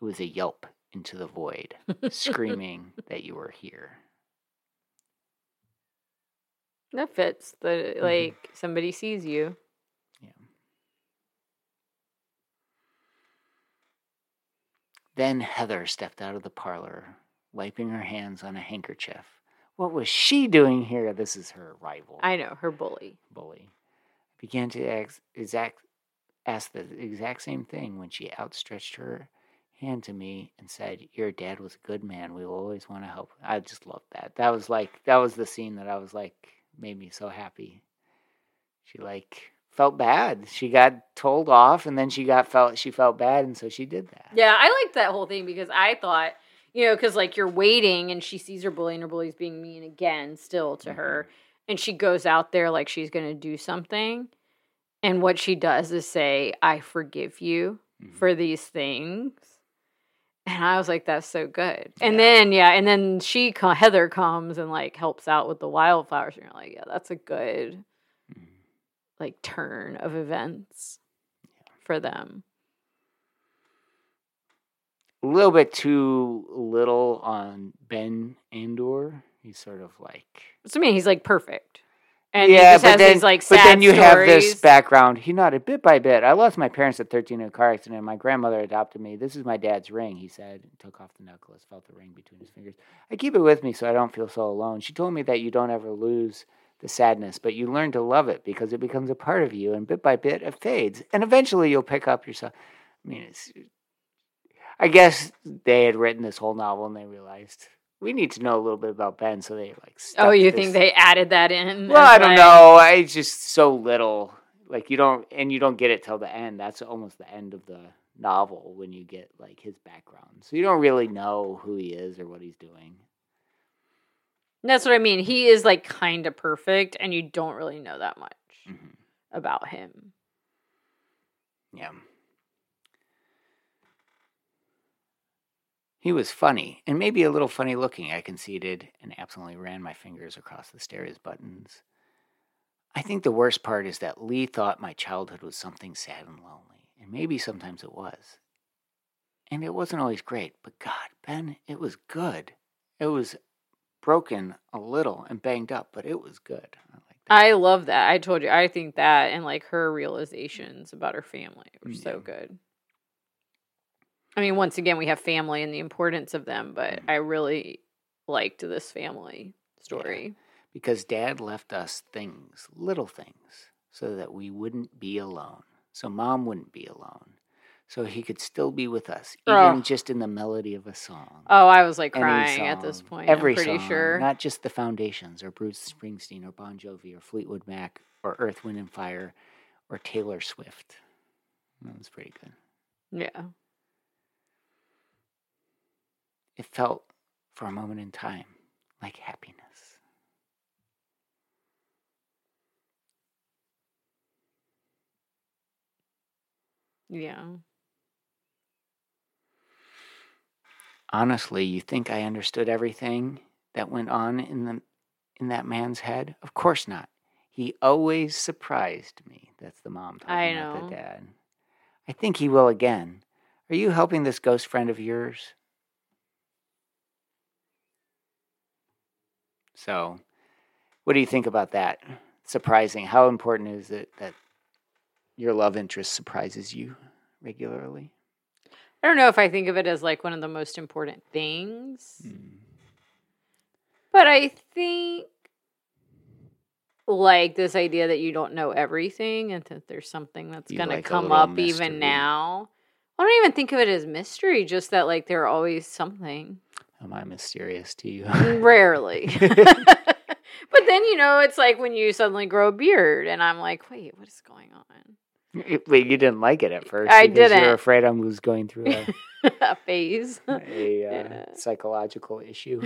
it was a yelp into the void, <laughs> screaming that you were here. That fits. The Mm-hmm. like somebody sees you. Yeah. Then Heather stepped out of the parlor, wiping her hands on a handkerchief. What was she doing here? This is her rival. I know her bully. bully. Began to ask, exact, ask the exact same thing when she outstretched her hand to me and said, Your dad was a good man. We will always want to help. I just loved that. That was like, that was the scene that I was like, made me so happy. She like felt bad. She got told off and then she got felt, she felt bad. And so she did that. Yeah, I liked that whole thing because I thought, you know, because like you're waiting and she sees her bully and her bully's being mean again still to her. Mm-hmm. And she goes out there like she's going to do something. And what she does is say, I forgive you Mhm. for these things. And I was like, that's so good. And then, yeah, and then she, Heather comes and like helps out with the wildflowers. And you're like, yeah, that's a good Mhm. like turn of events for them. A little bit too little on Ben Andor. He's sort of like So I mean, he's like perfect. And he yeah, but then, these like but then you have this background. He nodded bit by bit. I lost my parents at 13 in a car accident. My grandmother adopted me. This is my dad's ring, he said. Took off the necklace, felt the ring between his fingers. I keep it with me so I don't feel so alone. She told me that you don't ever lose the sadness, but you learn to love it because it becomes a part of you, and bit by bit it fades, and eventually you'll pick up yourself. I mean, it's. I guess they had written this whole novel and they realized we need to know a little bit about Ben, so they like. Oh, you this- think they added that in? well, I don't like- know. I just so little. Like you don't, and you don't get it till the end. That's almost the end of the novel when you get like his background. So you don't really know who he is or what he's doing. That's what I mean. He is like kind of perfect, and you don't really know that much Mhm. about him. Yeah. He was funny, and maybe a little funny looking, I conceded, and absently ran my fingers across the stereo buttons. I think the worst part is that Lee thought my childhood was something sad and lonely, and maybe sometimes it was. And it wasn't always great, but God, Ben, it was good. It was broken a little and banged up, but it was good. I like that. I love that. I told you. I think that and like her realizations about her family were mm, so good. I mean, once again, we have family and the importance of them, but Mhm. I really liked this family story. because dad left us things, little things, so that we wouldn't be alone. So mom wouldn't be alone. So he could still be with us, even Oh. just in the melody of a song. Oh, I was like crying at this point. Every I'm pretty song, sure. not just the Foundations or Bruce Springsteen or Bon Jovi or Fleetwood Mac or Earth, Wind and Fire or Taylor Swift. That was pretty good. yeah. It felt for a moment in time like happiness. Yeah. honestly, you think I understood everything that went on in the in that man's head? Of course not. He always surprised me. That's the mom talking I about know. the dad. I think he will again. Are you helping this ghost friend of yours? So, what do you think about that? Surprising. How important is it that your love interest surprises you regularly? I don't know if I think of it as like one of the most important things, Hmm. But I think like this idea that you don't know everything and that there's something that's going to like a come up mystery. even now. I don't even think of it as mystery, just that like there are always something. Am I mysterious to you? Rarely. <laughs> <laughs> but then you know it's like when you suddenly grow a beard and I'm like, "Wait, what is going on?" Wait, you didn't like it at first. I didn't. You're afraid I was going through a, <laughs> a phase. a uh, Yeah. psychological issue.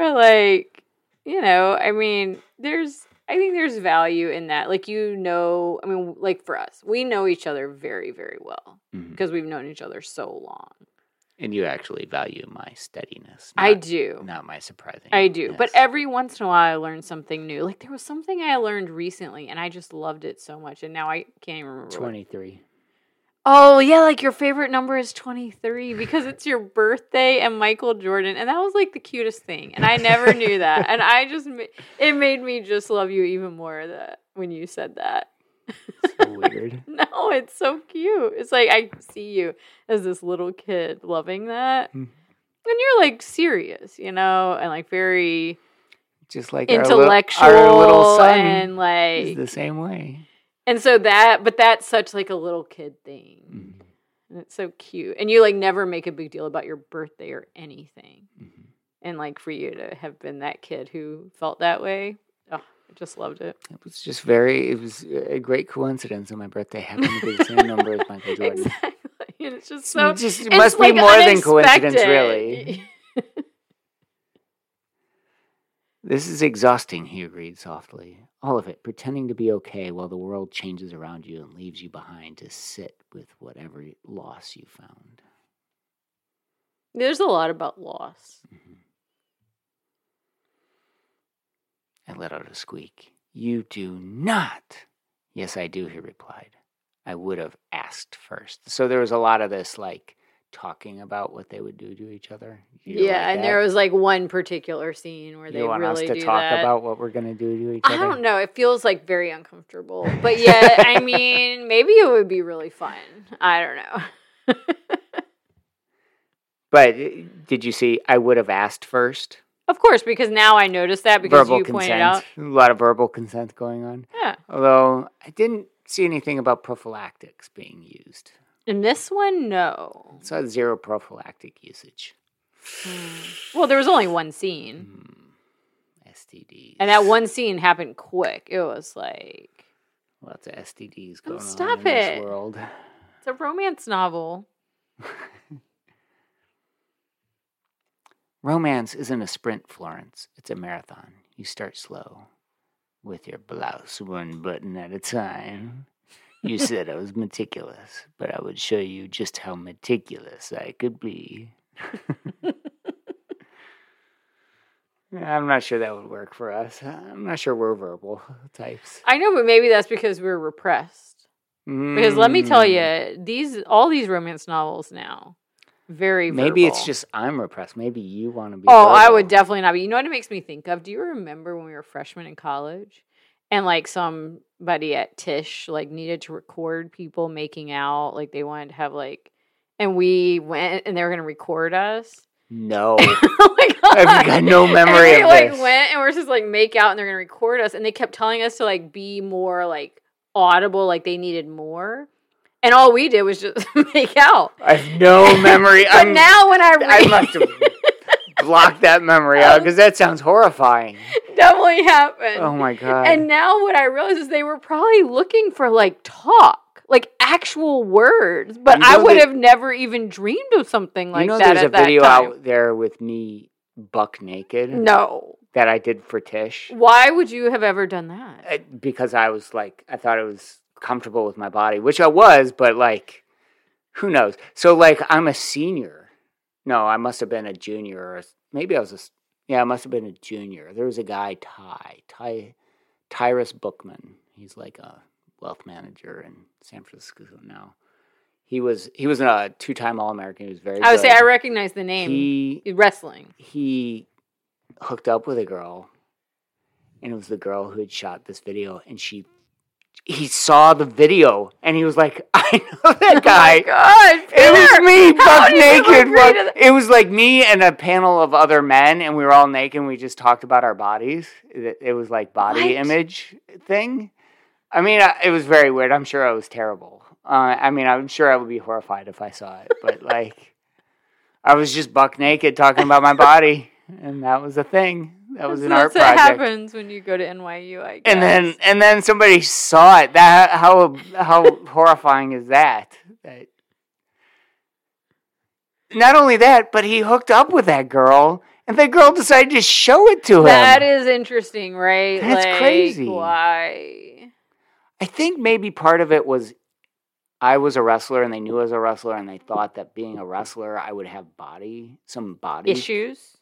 or like you know i mean there's i think there's value in that like you know i mean like for us we know each other very very well Mhm. because we've known each other so long And you actually value my steadiness. i do Not my surprising. i do but every once in a while i learn something new like there was something i learned recently and i just loved it so much and now i can't even remember what- 23. oh yeah like your favorite number is 23 because it's your birthday and michael jordan and that was like the cutest thing and i never knew that and i just it made me just love you even more that when you said that So weird. <laughs> no it's so cute it's like i see you as this little kid loving that Hmm. and you're like serious you know and like very Just like our li- intellectual our little son and is like the same way. and so that but that's such like a little kid thing Mhm. And it's so cute. And you like never make a big deal about your birthday or anything. Mhm. And like for you to have been that kid who felt that way, oh, I just loved it. It was just very. It was a great coincidence that my birthday happened to be the same number as Michael <laughs> Jordan. exactly. And it's just so It just it must be like, more than coincidence, really. <laughs> This is exhausting, he agreed softly. All of it, pretending to be okay while the world changes around you and leaves you behind to sit with whatever loss you found. There's a lot about loss. Mm-hmm. I let out a squeak. You do not. Yes, I do, he replied. I would have asked first. So there was a lot of this, like, talking about what they would do to each other. You yeah, like and there was like one particular scene where they want really us to do talk that. about what we're going to do to each I other? I don't know. It feels like very uncomfortable. But yeah, I <laughs> mean, maybe it would be really fun. I don't know. <laughs> But uh, did you see? I would have asked first. Of course, because now I noticed that because verbal you consent. pointed out. A lot of verbal consent going on. Yeah. Although I didn't see anything about prophylactics being used. In this one, no. I saw zero prophylactic usage. Well, there was only one scene. Hmm. STDs. And that one scene happened quick. It was like Lots of STDs Oh, going on stop in it. this world. it's a romance novel. <laughs> Romance isn't a sprint, Florence. It's a marathon. You start slow, with your blouse one button at a time. You <laughs> said I was meticulous, but I would show you just how meticulous I could be. <laughs> I'm not sure that would work for us. I'm not sure we're verbal types. I know, but maybe that's because we're repressed. Because let me tell Mm. you, these all these romance novels now, very Maybe it's just I'm repressed. Maybe you want to be. Oh, I would definitely not be. You know what it makes me think of? Do you remember when we were freshmen in college and like somebody at Tisch like needed to record people making out, like they wanted to have like, and we went and they were going to record us? No. <laughs> oh my god! I've got no memory and we, of like this. went and we're just like make out and they're going to record us, and they kept telling us to like be more like audible, like they needed more. And all we did was just <laughs> make out. I have no memory. <laughs> But I'm, now when I I read, must have blocked that memory out <laughs> because that sounds horrifying. definitely happened. Oh my god! And now what I realize is they were probably looking for like talk, like actual words, but You I would that- have never even dreamed of something like you know, that there's at a that video time. out there with me buck naked No. that I did for Tisch Why would you have ever done that? Uh, because I was like, I thought it was comfortable with my body, which I was, but like, who knows? So like, I'm a senior. No, I must have been a junior, or a- maybe I was a Yeah, I must have been a junior. There was a guy, Ty, Ty, Tyrus Bookman. He's like a wealth manager in San Francisco now. He was he was a two time All American. He was very. I would say. I recognize the name. He Wrestling. he hooked up with a girl, and it was the girl who had shot this video, and she he saw the video and he was like, <laughs> I know that <laughs> Oh guy. God, It was me, <laughs> buck naked. buck-? It was like me and a panel of other men, and we were all naked. and We just talked about our bodies. It, it was like body What? image thing. I mean, I, it was very weird. I'm sure I was terrible. Uh, I mean, I'm sure I would be horrified if I saw it, but like, I was just buck naked talking about my body, and that was a thing. That was an art <laughs> project. That's what happens when you go to NYU, I guess. And then, and then somebody saw it. That how how horrifying is that? That not only that, but he hooked up with that girl, and that girl decided to show it to him. that is interesting, right? That's like, crazy. Why? I think maybe part of it was I was a wrestler, and they knew I was a wrestler, and they thought that being a wrestler, I would have body, some body Issues?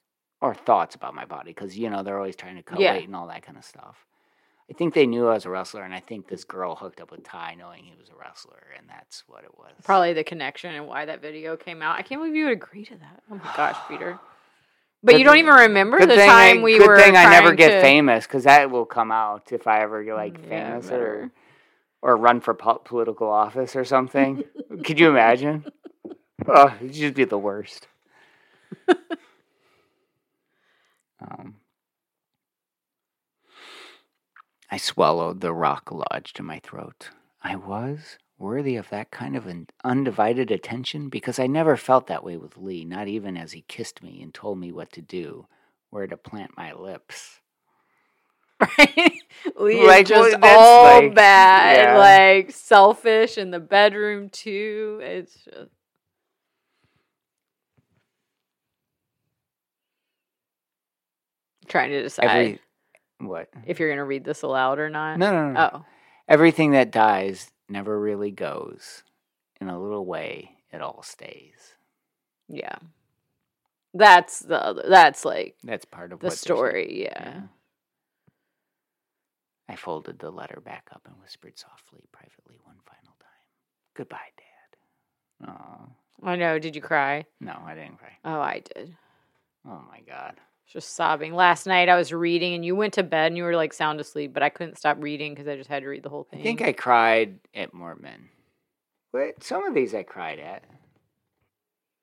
Or thoughts about my body, because you know they're always trying to cut Yeah. weight and all that kind of stuff. I think they knew I was a wrestler, and I think this girl hooked up with Ty knowing he was a wrestler, and that's what it was. Probably the connection and why that video came out. I can't believe you would agree to that. Oh my gosh, Peter. But Good you don't even remember Good the time I, we good were thing I never get to- famous because that will come out if I ever get like Mm, yeah, famous better. or or run for po- political office or something. <laughs> Could you imagine? Oh, it'd just be the worst. <laughs> um, I swallowed the rock lodged in my throat. I was worthy of that kind of an undivided attention because I never felt that way with Lee, not even as he kissed me and told me what to do, where to plant my lips. Right? <laughs> Lee Like, is just all like- bad, yeah. like selfish in the bedroom too. It's just trying to decide Every what? if you're gonna read this aloud or not. No, no, no. Oh, Everything that dies never really goes. In a little way, it all stays. yeah. That's the other, that's like That's part of the story. Yeah. I folded the letter back up and whispered softly, privately, one final time. Goodbye, Dad. Oh, I know. Did you cry? no, I didn't cry. Oh, I did. Oh my God. Just sobbing. Last night I was reading and you went to bed and you were like sound asleep, but I couldn't stop reading because I just had to read the whole thing. I think I cried at Mortman. But some of these I cried at.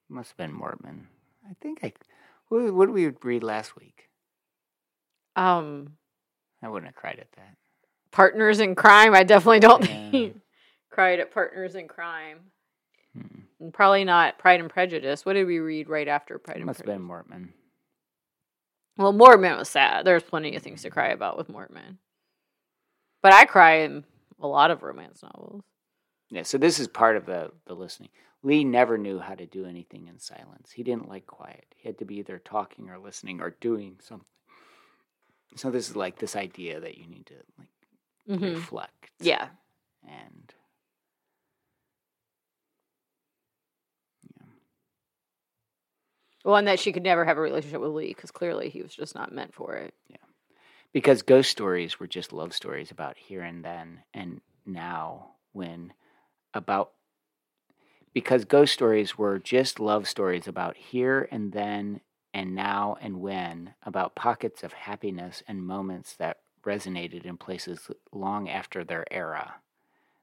Must have been Mortman. I think I. What, what did we read last week? um I wouldn't have cried at that. partners in crime. I definitely don't Yeah. think <laughs> cried at partners in crime. Hmm. Probably not Pride and Prejudice. What did we read right after Pride It and must have Prejudice? been Mortman. Well, Mortman was sad. There's plenty of things to cry about with Mortman. But I cry in a lot of romance novels. Yeah, so this is part of the, the listening. Lee never knew how to do anything in silence. He didn't like quiet. He had to be either talking or listening or doing something. So this is like this idea that you need to like hmm reflect. Yeah. And Well, and that she could never have a relationship with Lee because clearly he was just not meant for it. Yeah. Because ghost stories were just love stories about here and then and now when about because ghost stories were just love stories about here and then and now and when about pockets of happiness and moments that resonated in places long after their era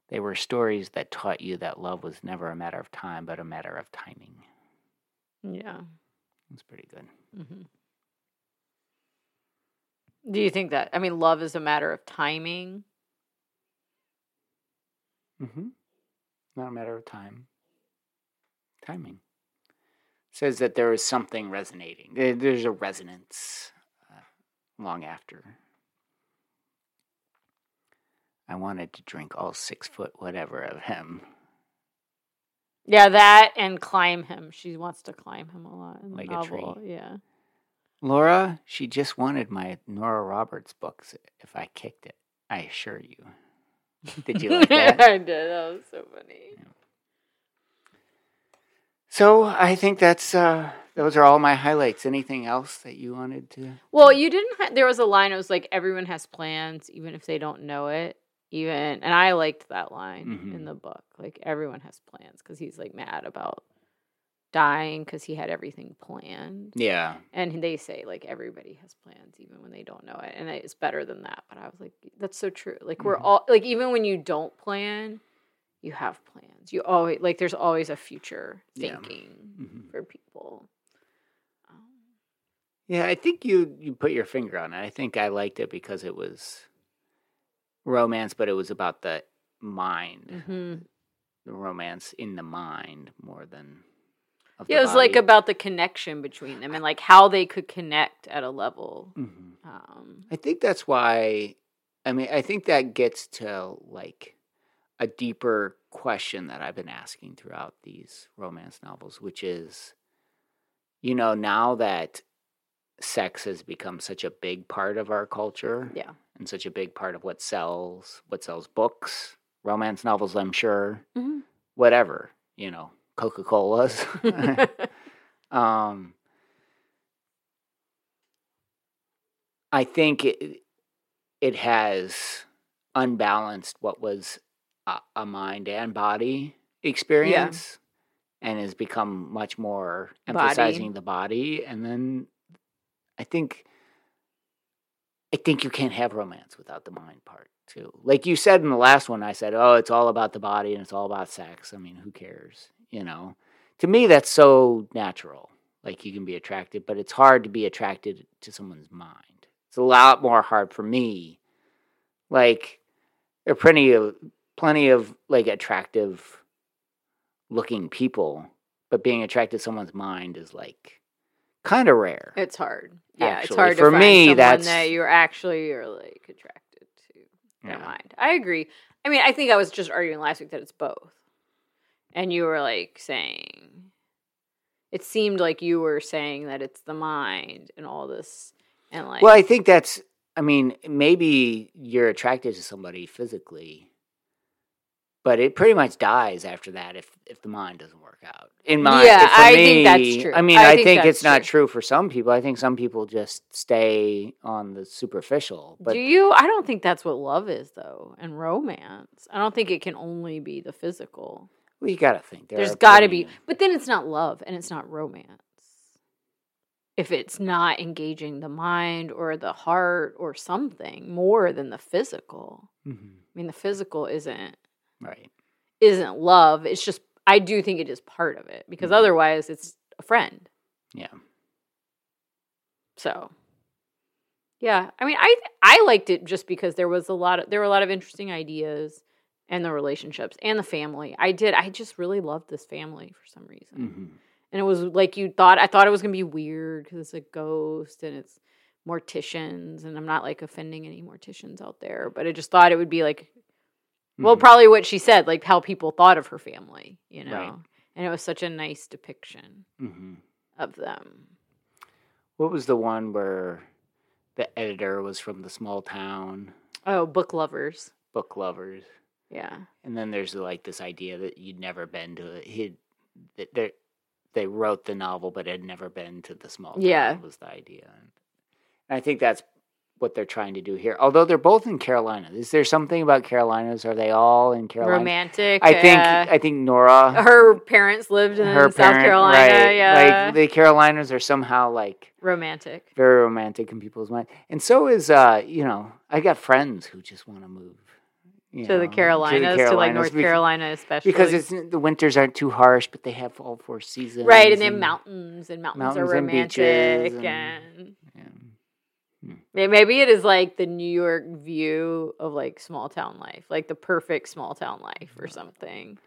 they were stories that taught you that love was never a matter of time but a matter of timing Yeah. It's pretty good hmm Do you think that? I mean, love is a matter of timing. Mm-hmm. Not a matter of time. Timing. Says that there is something resonating. There's a resonance uh, long after. I wanted to drink all six foot whatever of him. Yeah, that and climb him. She wants to climb him a lot in the Like a novel. tree. Yeah. Laura, she just wanted my Nora Roberts books if I kicked it. I assure you. Did you like that? <laughs> I did. That was so funny. So I think that's uh, those are all my highlights. Anything else that you wanted to? Well, you didn't. Ha- there was a line. It was like everyone has plans, even if they don't know it. Even and I liked that line Mhm. in the book. Like everyone has plans because he's like mad about dying because he had everything planned. Yeah. And they say like everybody has plans even when they don't know it, and it's better than that. But I was like, that's so true. Like we're Mhm. all like even when you don't plan, you have plans. You always like there's always a future Yeah. thinking Mhm. for people. Um, Yeah, I think you you put your finger on it. I think I liked it because it was romance, but it was about the mind, mhm. the romance in the mind more than. Of Yeah, it was like about the connection between them and like how they could connect at a level. hmm Um, I think that's why. I mean, I think that gets to like a deeper question that I've been asking throughout these romance novels, which is, you know, now that sex has become such a big part of our culture, yeah. And such a big part of what sells, what sells books, romance novels, I'm sure, Mhm. whatever, you know, Coca Cola's. <laughs> um, I think it, it has unbalanced what was a, a mind and body experience and has become much more Body. emphasizing the body and then i think i think you can't have romance without the mind part too. Like you said in the last one i said oh it's all about the body and it's all about sex. I mean who cares you know? To me that's so natural. Like you can be attracted but it's hard to be attracted to someone's mind. It's a lot more hard for me. Like there are plenty of plenty of like attractive looking people but being attracted to someone's mind is like kind of rare It's hard. Yeah, it's Actually, hard to for find me, someone that's- that you're actually are like attracted to. Their Yeah. mind. I agree. I mean, I think I was just arguing last week that it's both, and you were like saying, it seemed like you were saying that it's the mind and all this, and like, well i think that's i mean maybe you're attracted to somebody physically but it pretty much dies after that if if the mind doesn't work out in my Yeah, for I me, think that's true. i mean I i think think, it's not true. for some people i think some people just stay on the superficial but do you? I don't think that's what love is, though, and romance. I don't think it can only be the physical. well, you gotta think there There's got to be, but then it's not love and it's not romance. If it's not engaging the mind or the heart or something more than the physical. Mhm. I mean, the physical isn't right isn't love. It's just I do think it is part of it because Mhm. otherwise it's a friend. yeah So, yeah, I mean, I I liked it just because there was a lot of there were a lot of interesting ideas and the relationships and the family. I did. I just really loved this family for some reason. hmm and it was like you thought i thought it was going to be weird because it's a ghost and it's morticians and i'm not like offending any morticians out there but i just thought it would be like well Mhm. probably what she said like how people thought of her family you know Right. and it was such a nice depiction hmm of them what was the one where the editor was from the small town oh book lovers book lovers yeah And then there's like this idea that you'd never been to it. he that they they wrote the novel but had never been to the small town Yeah. That was the idea. And I think that's what they're trying to do here. Although they're both in Carolina. Is there something about Carolinas? Are they all in Carolina? romantic I think uh, I think Nora her parents lived in her south parent- carolina right, yeah Like the Carolinas are somehow like romantic very romantic in people's minds. And so is uh, you know, I got friends who just want to move. you to, the know, Carolinas, to like North because- Carolina, especially because it's the winters aren't too harsh, but they have all four seasons. right, and then mountains and mountains, mountains are and romantic, and, and- May- maybe it is like the New York view of like small town life, like the perfect small town life or something.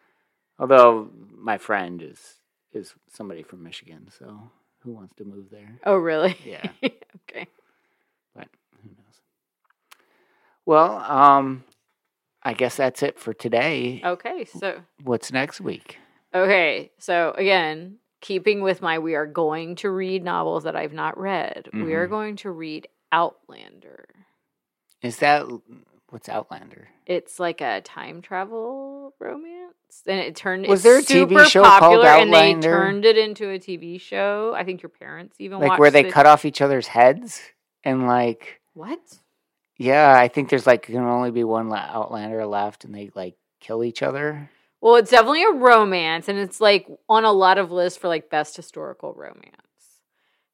although my friend is is somebody from Michigan, so who wants to move there? Oh, really? Yeah. <laughs> okay. But who knows? Well, um, I guess that's it for today. Okay. So What's next week? okay. So again, keeping with my, we are going to read novels that I've not read. We are Mhm. going to read Outlander. Is that what's Outlander? It's like a time travel romance, and it turned. Was there a TV show called popular, and they turned it into a TV show. I think your parents even Like where they it. cut off each other's heads and like What? yeah, I think there's like can only be one Outlander left, and they like kill each other. Well, it's definitely a romance, and it's like on a lot of lists for like best historical romance.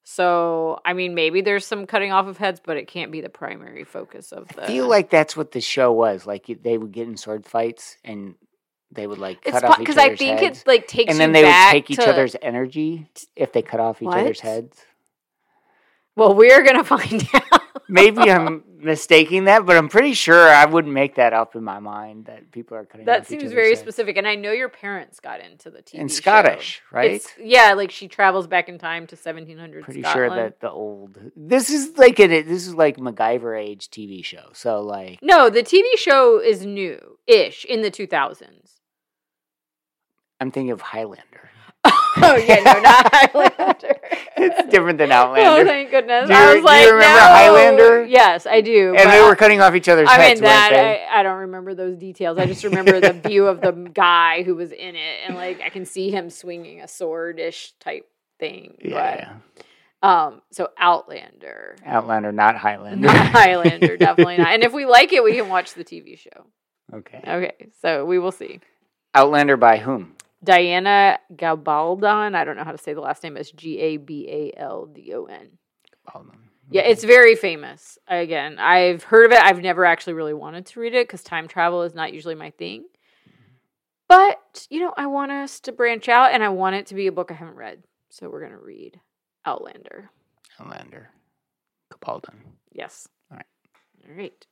So, I mean, maybe there's some cutting off of heads, but it can't be the primary focus of the. I feel like that's what the show was. Like they would get in sword fights and they would like it's cut off because other's I think heads. it like takes and then you they would take each to- other's energy if they cut off each other's heads. Well, we're gonna find <laughs> out. Maybe I'm mistaking that, but I'm pretty sure I wouldn't make that up in my mind that people are cutting. That seems very heads. specific, and I know your parents got into the TV show. Scottish, right? It's, yeah, like she travels back in time to 1700 Pretty Scotland. sure that the old this is like a this is like MacGyver age TV show. So like No, the TV show is new ish in the 2000s. I'm thinking of Highlander. <laughs> oh, yeah, no, not <laughs> Highlander. It's different than Outlander. Oh, thank goodness. Do you- I do was you remember no. Highlander? Yes, I do. and they were cutting off each other's I heads. mean that? I, I don't remember those details. I just remember the view of the <laughs> guy who was in it, and like I can see him swinging a sword-ish type thing. yeah, But um, so Outlander, Outlander, not Highlander. not Highlander, definitely not. And if we like it, we can watch the TV show. okay. Okay, so we will see. Outlander by whom? Diana Gabaldon. I don't know how to say the last name. It's G A B A L D O N. Yeah, it's very famous. Again, I've heard of it. I've never actually really wanted to read it because time travel is not usually my thing. But, you know, I want us to branch out and I want it to be a book I haven't read. So we're going to read Outlander. Outlander. Capaldi. Yes. All right. All right.